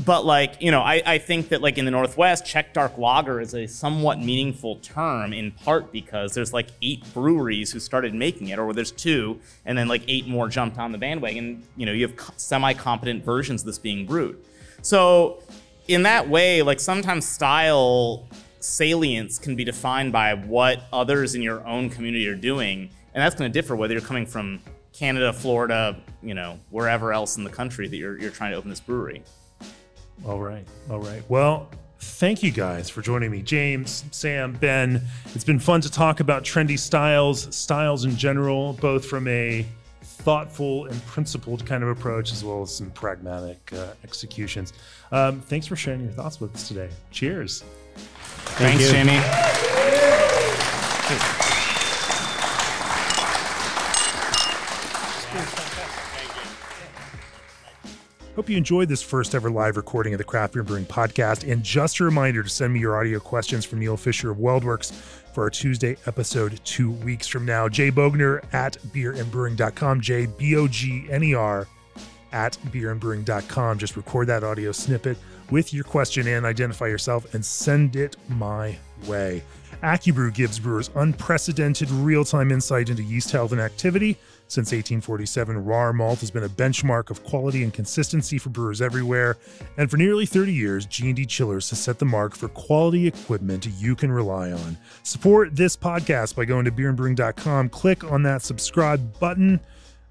Speaker 2: but like, you know, I, I think that like in the Northwest, Czech Dark Lager is a somewhat meaningful term in part because there's like eight breweries who started making it, or there's two, and then like eight more jumped on the bandwagon. You know, you have semi-competent versions of this being brewed. So in that way, like sometimes style salience can be defined by what others in your own community are doing, and that's going to differ whether you're coming from Canada, Florida, you know, wherever else in the country that you're, you're trying to open this brewery.
Speaker 1: All right. All right. Well, thank you guys for joining me. James, Sam, Ben. It's been fun to talk about trendy styles, styles in general, both from a thoughtful and principled kind of approach as well as some pragmatic uh, executions. Um, thanks for sharing your thoughts with us today. Cheers.
Speaker 2: Thank Thanks, you. Jamie.
Speaker 1: Hope you enjoyed this first ever live recording of the Craft Beer Brewing podcast. And just a reminder to send me your audio questions for Neil Fisher of WeldWerks for our Tuesday episode two weeks from now. Jay Bogner at beerandbrewing.com. J B O G N E R at beerandbrewing.com. Just record that audio snippet with your question and identify yourself and send it my way. AccuBrew gives brewers unprecedented real time insight into yeast health and activity. Since 1847, Rahr Malt has been a benchmark of quality and consistency for brewers everywhere, and for nearly 30 years, G&D Chillers has set the mark for quality equipment you can rely on. Support this podcast by going to beerandbrewing.com, click on that subscribe button.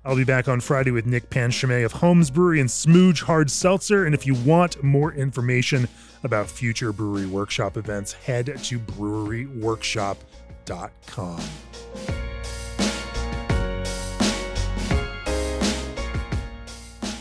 Speaker 1: I'll be back on Friday with Nick Panchame of Homes Brewery and Smooj Hard Seltzer. And if you want more information about future brewery workshop events, head to breweryworkshop.com.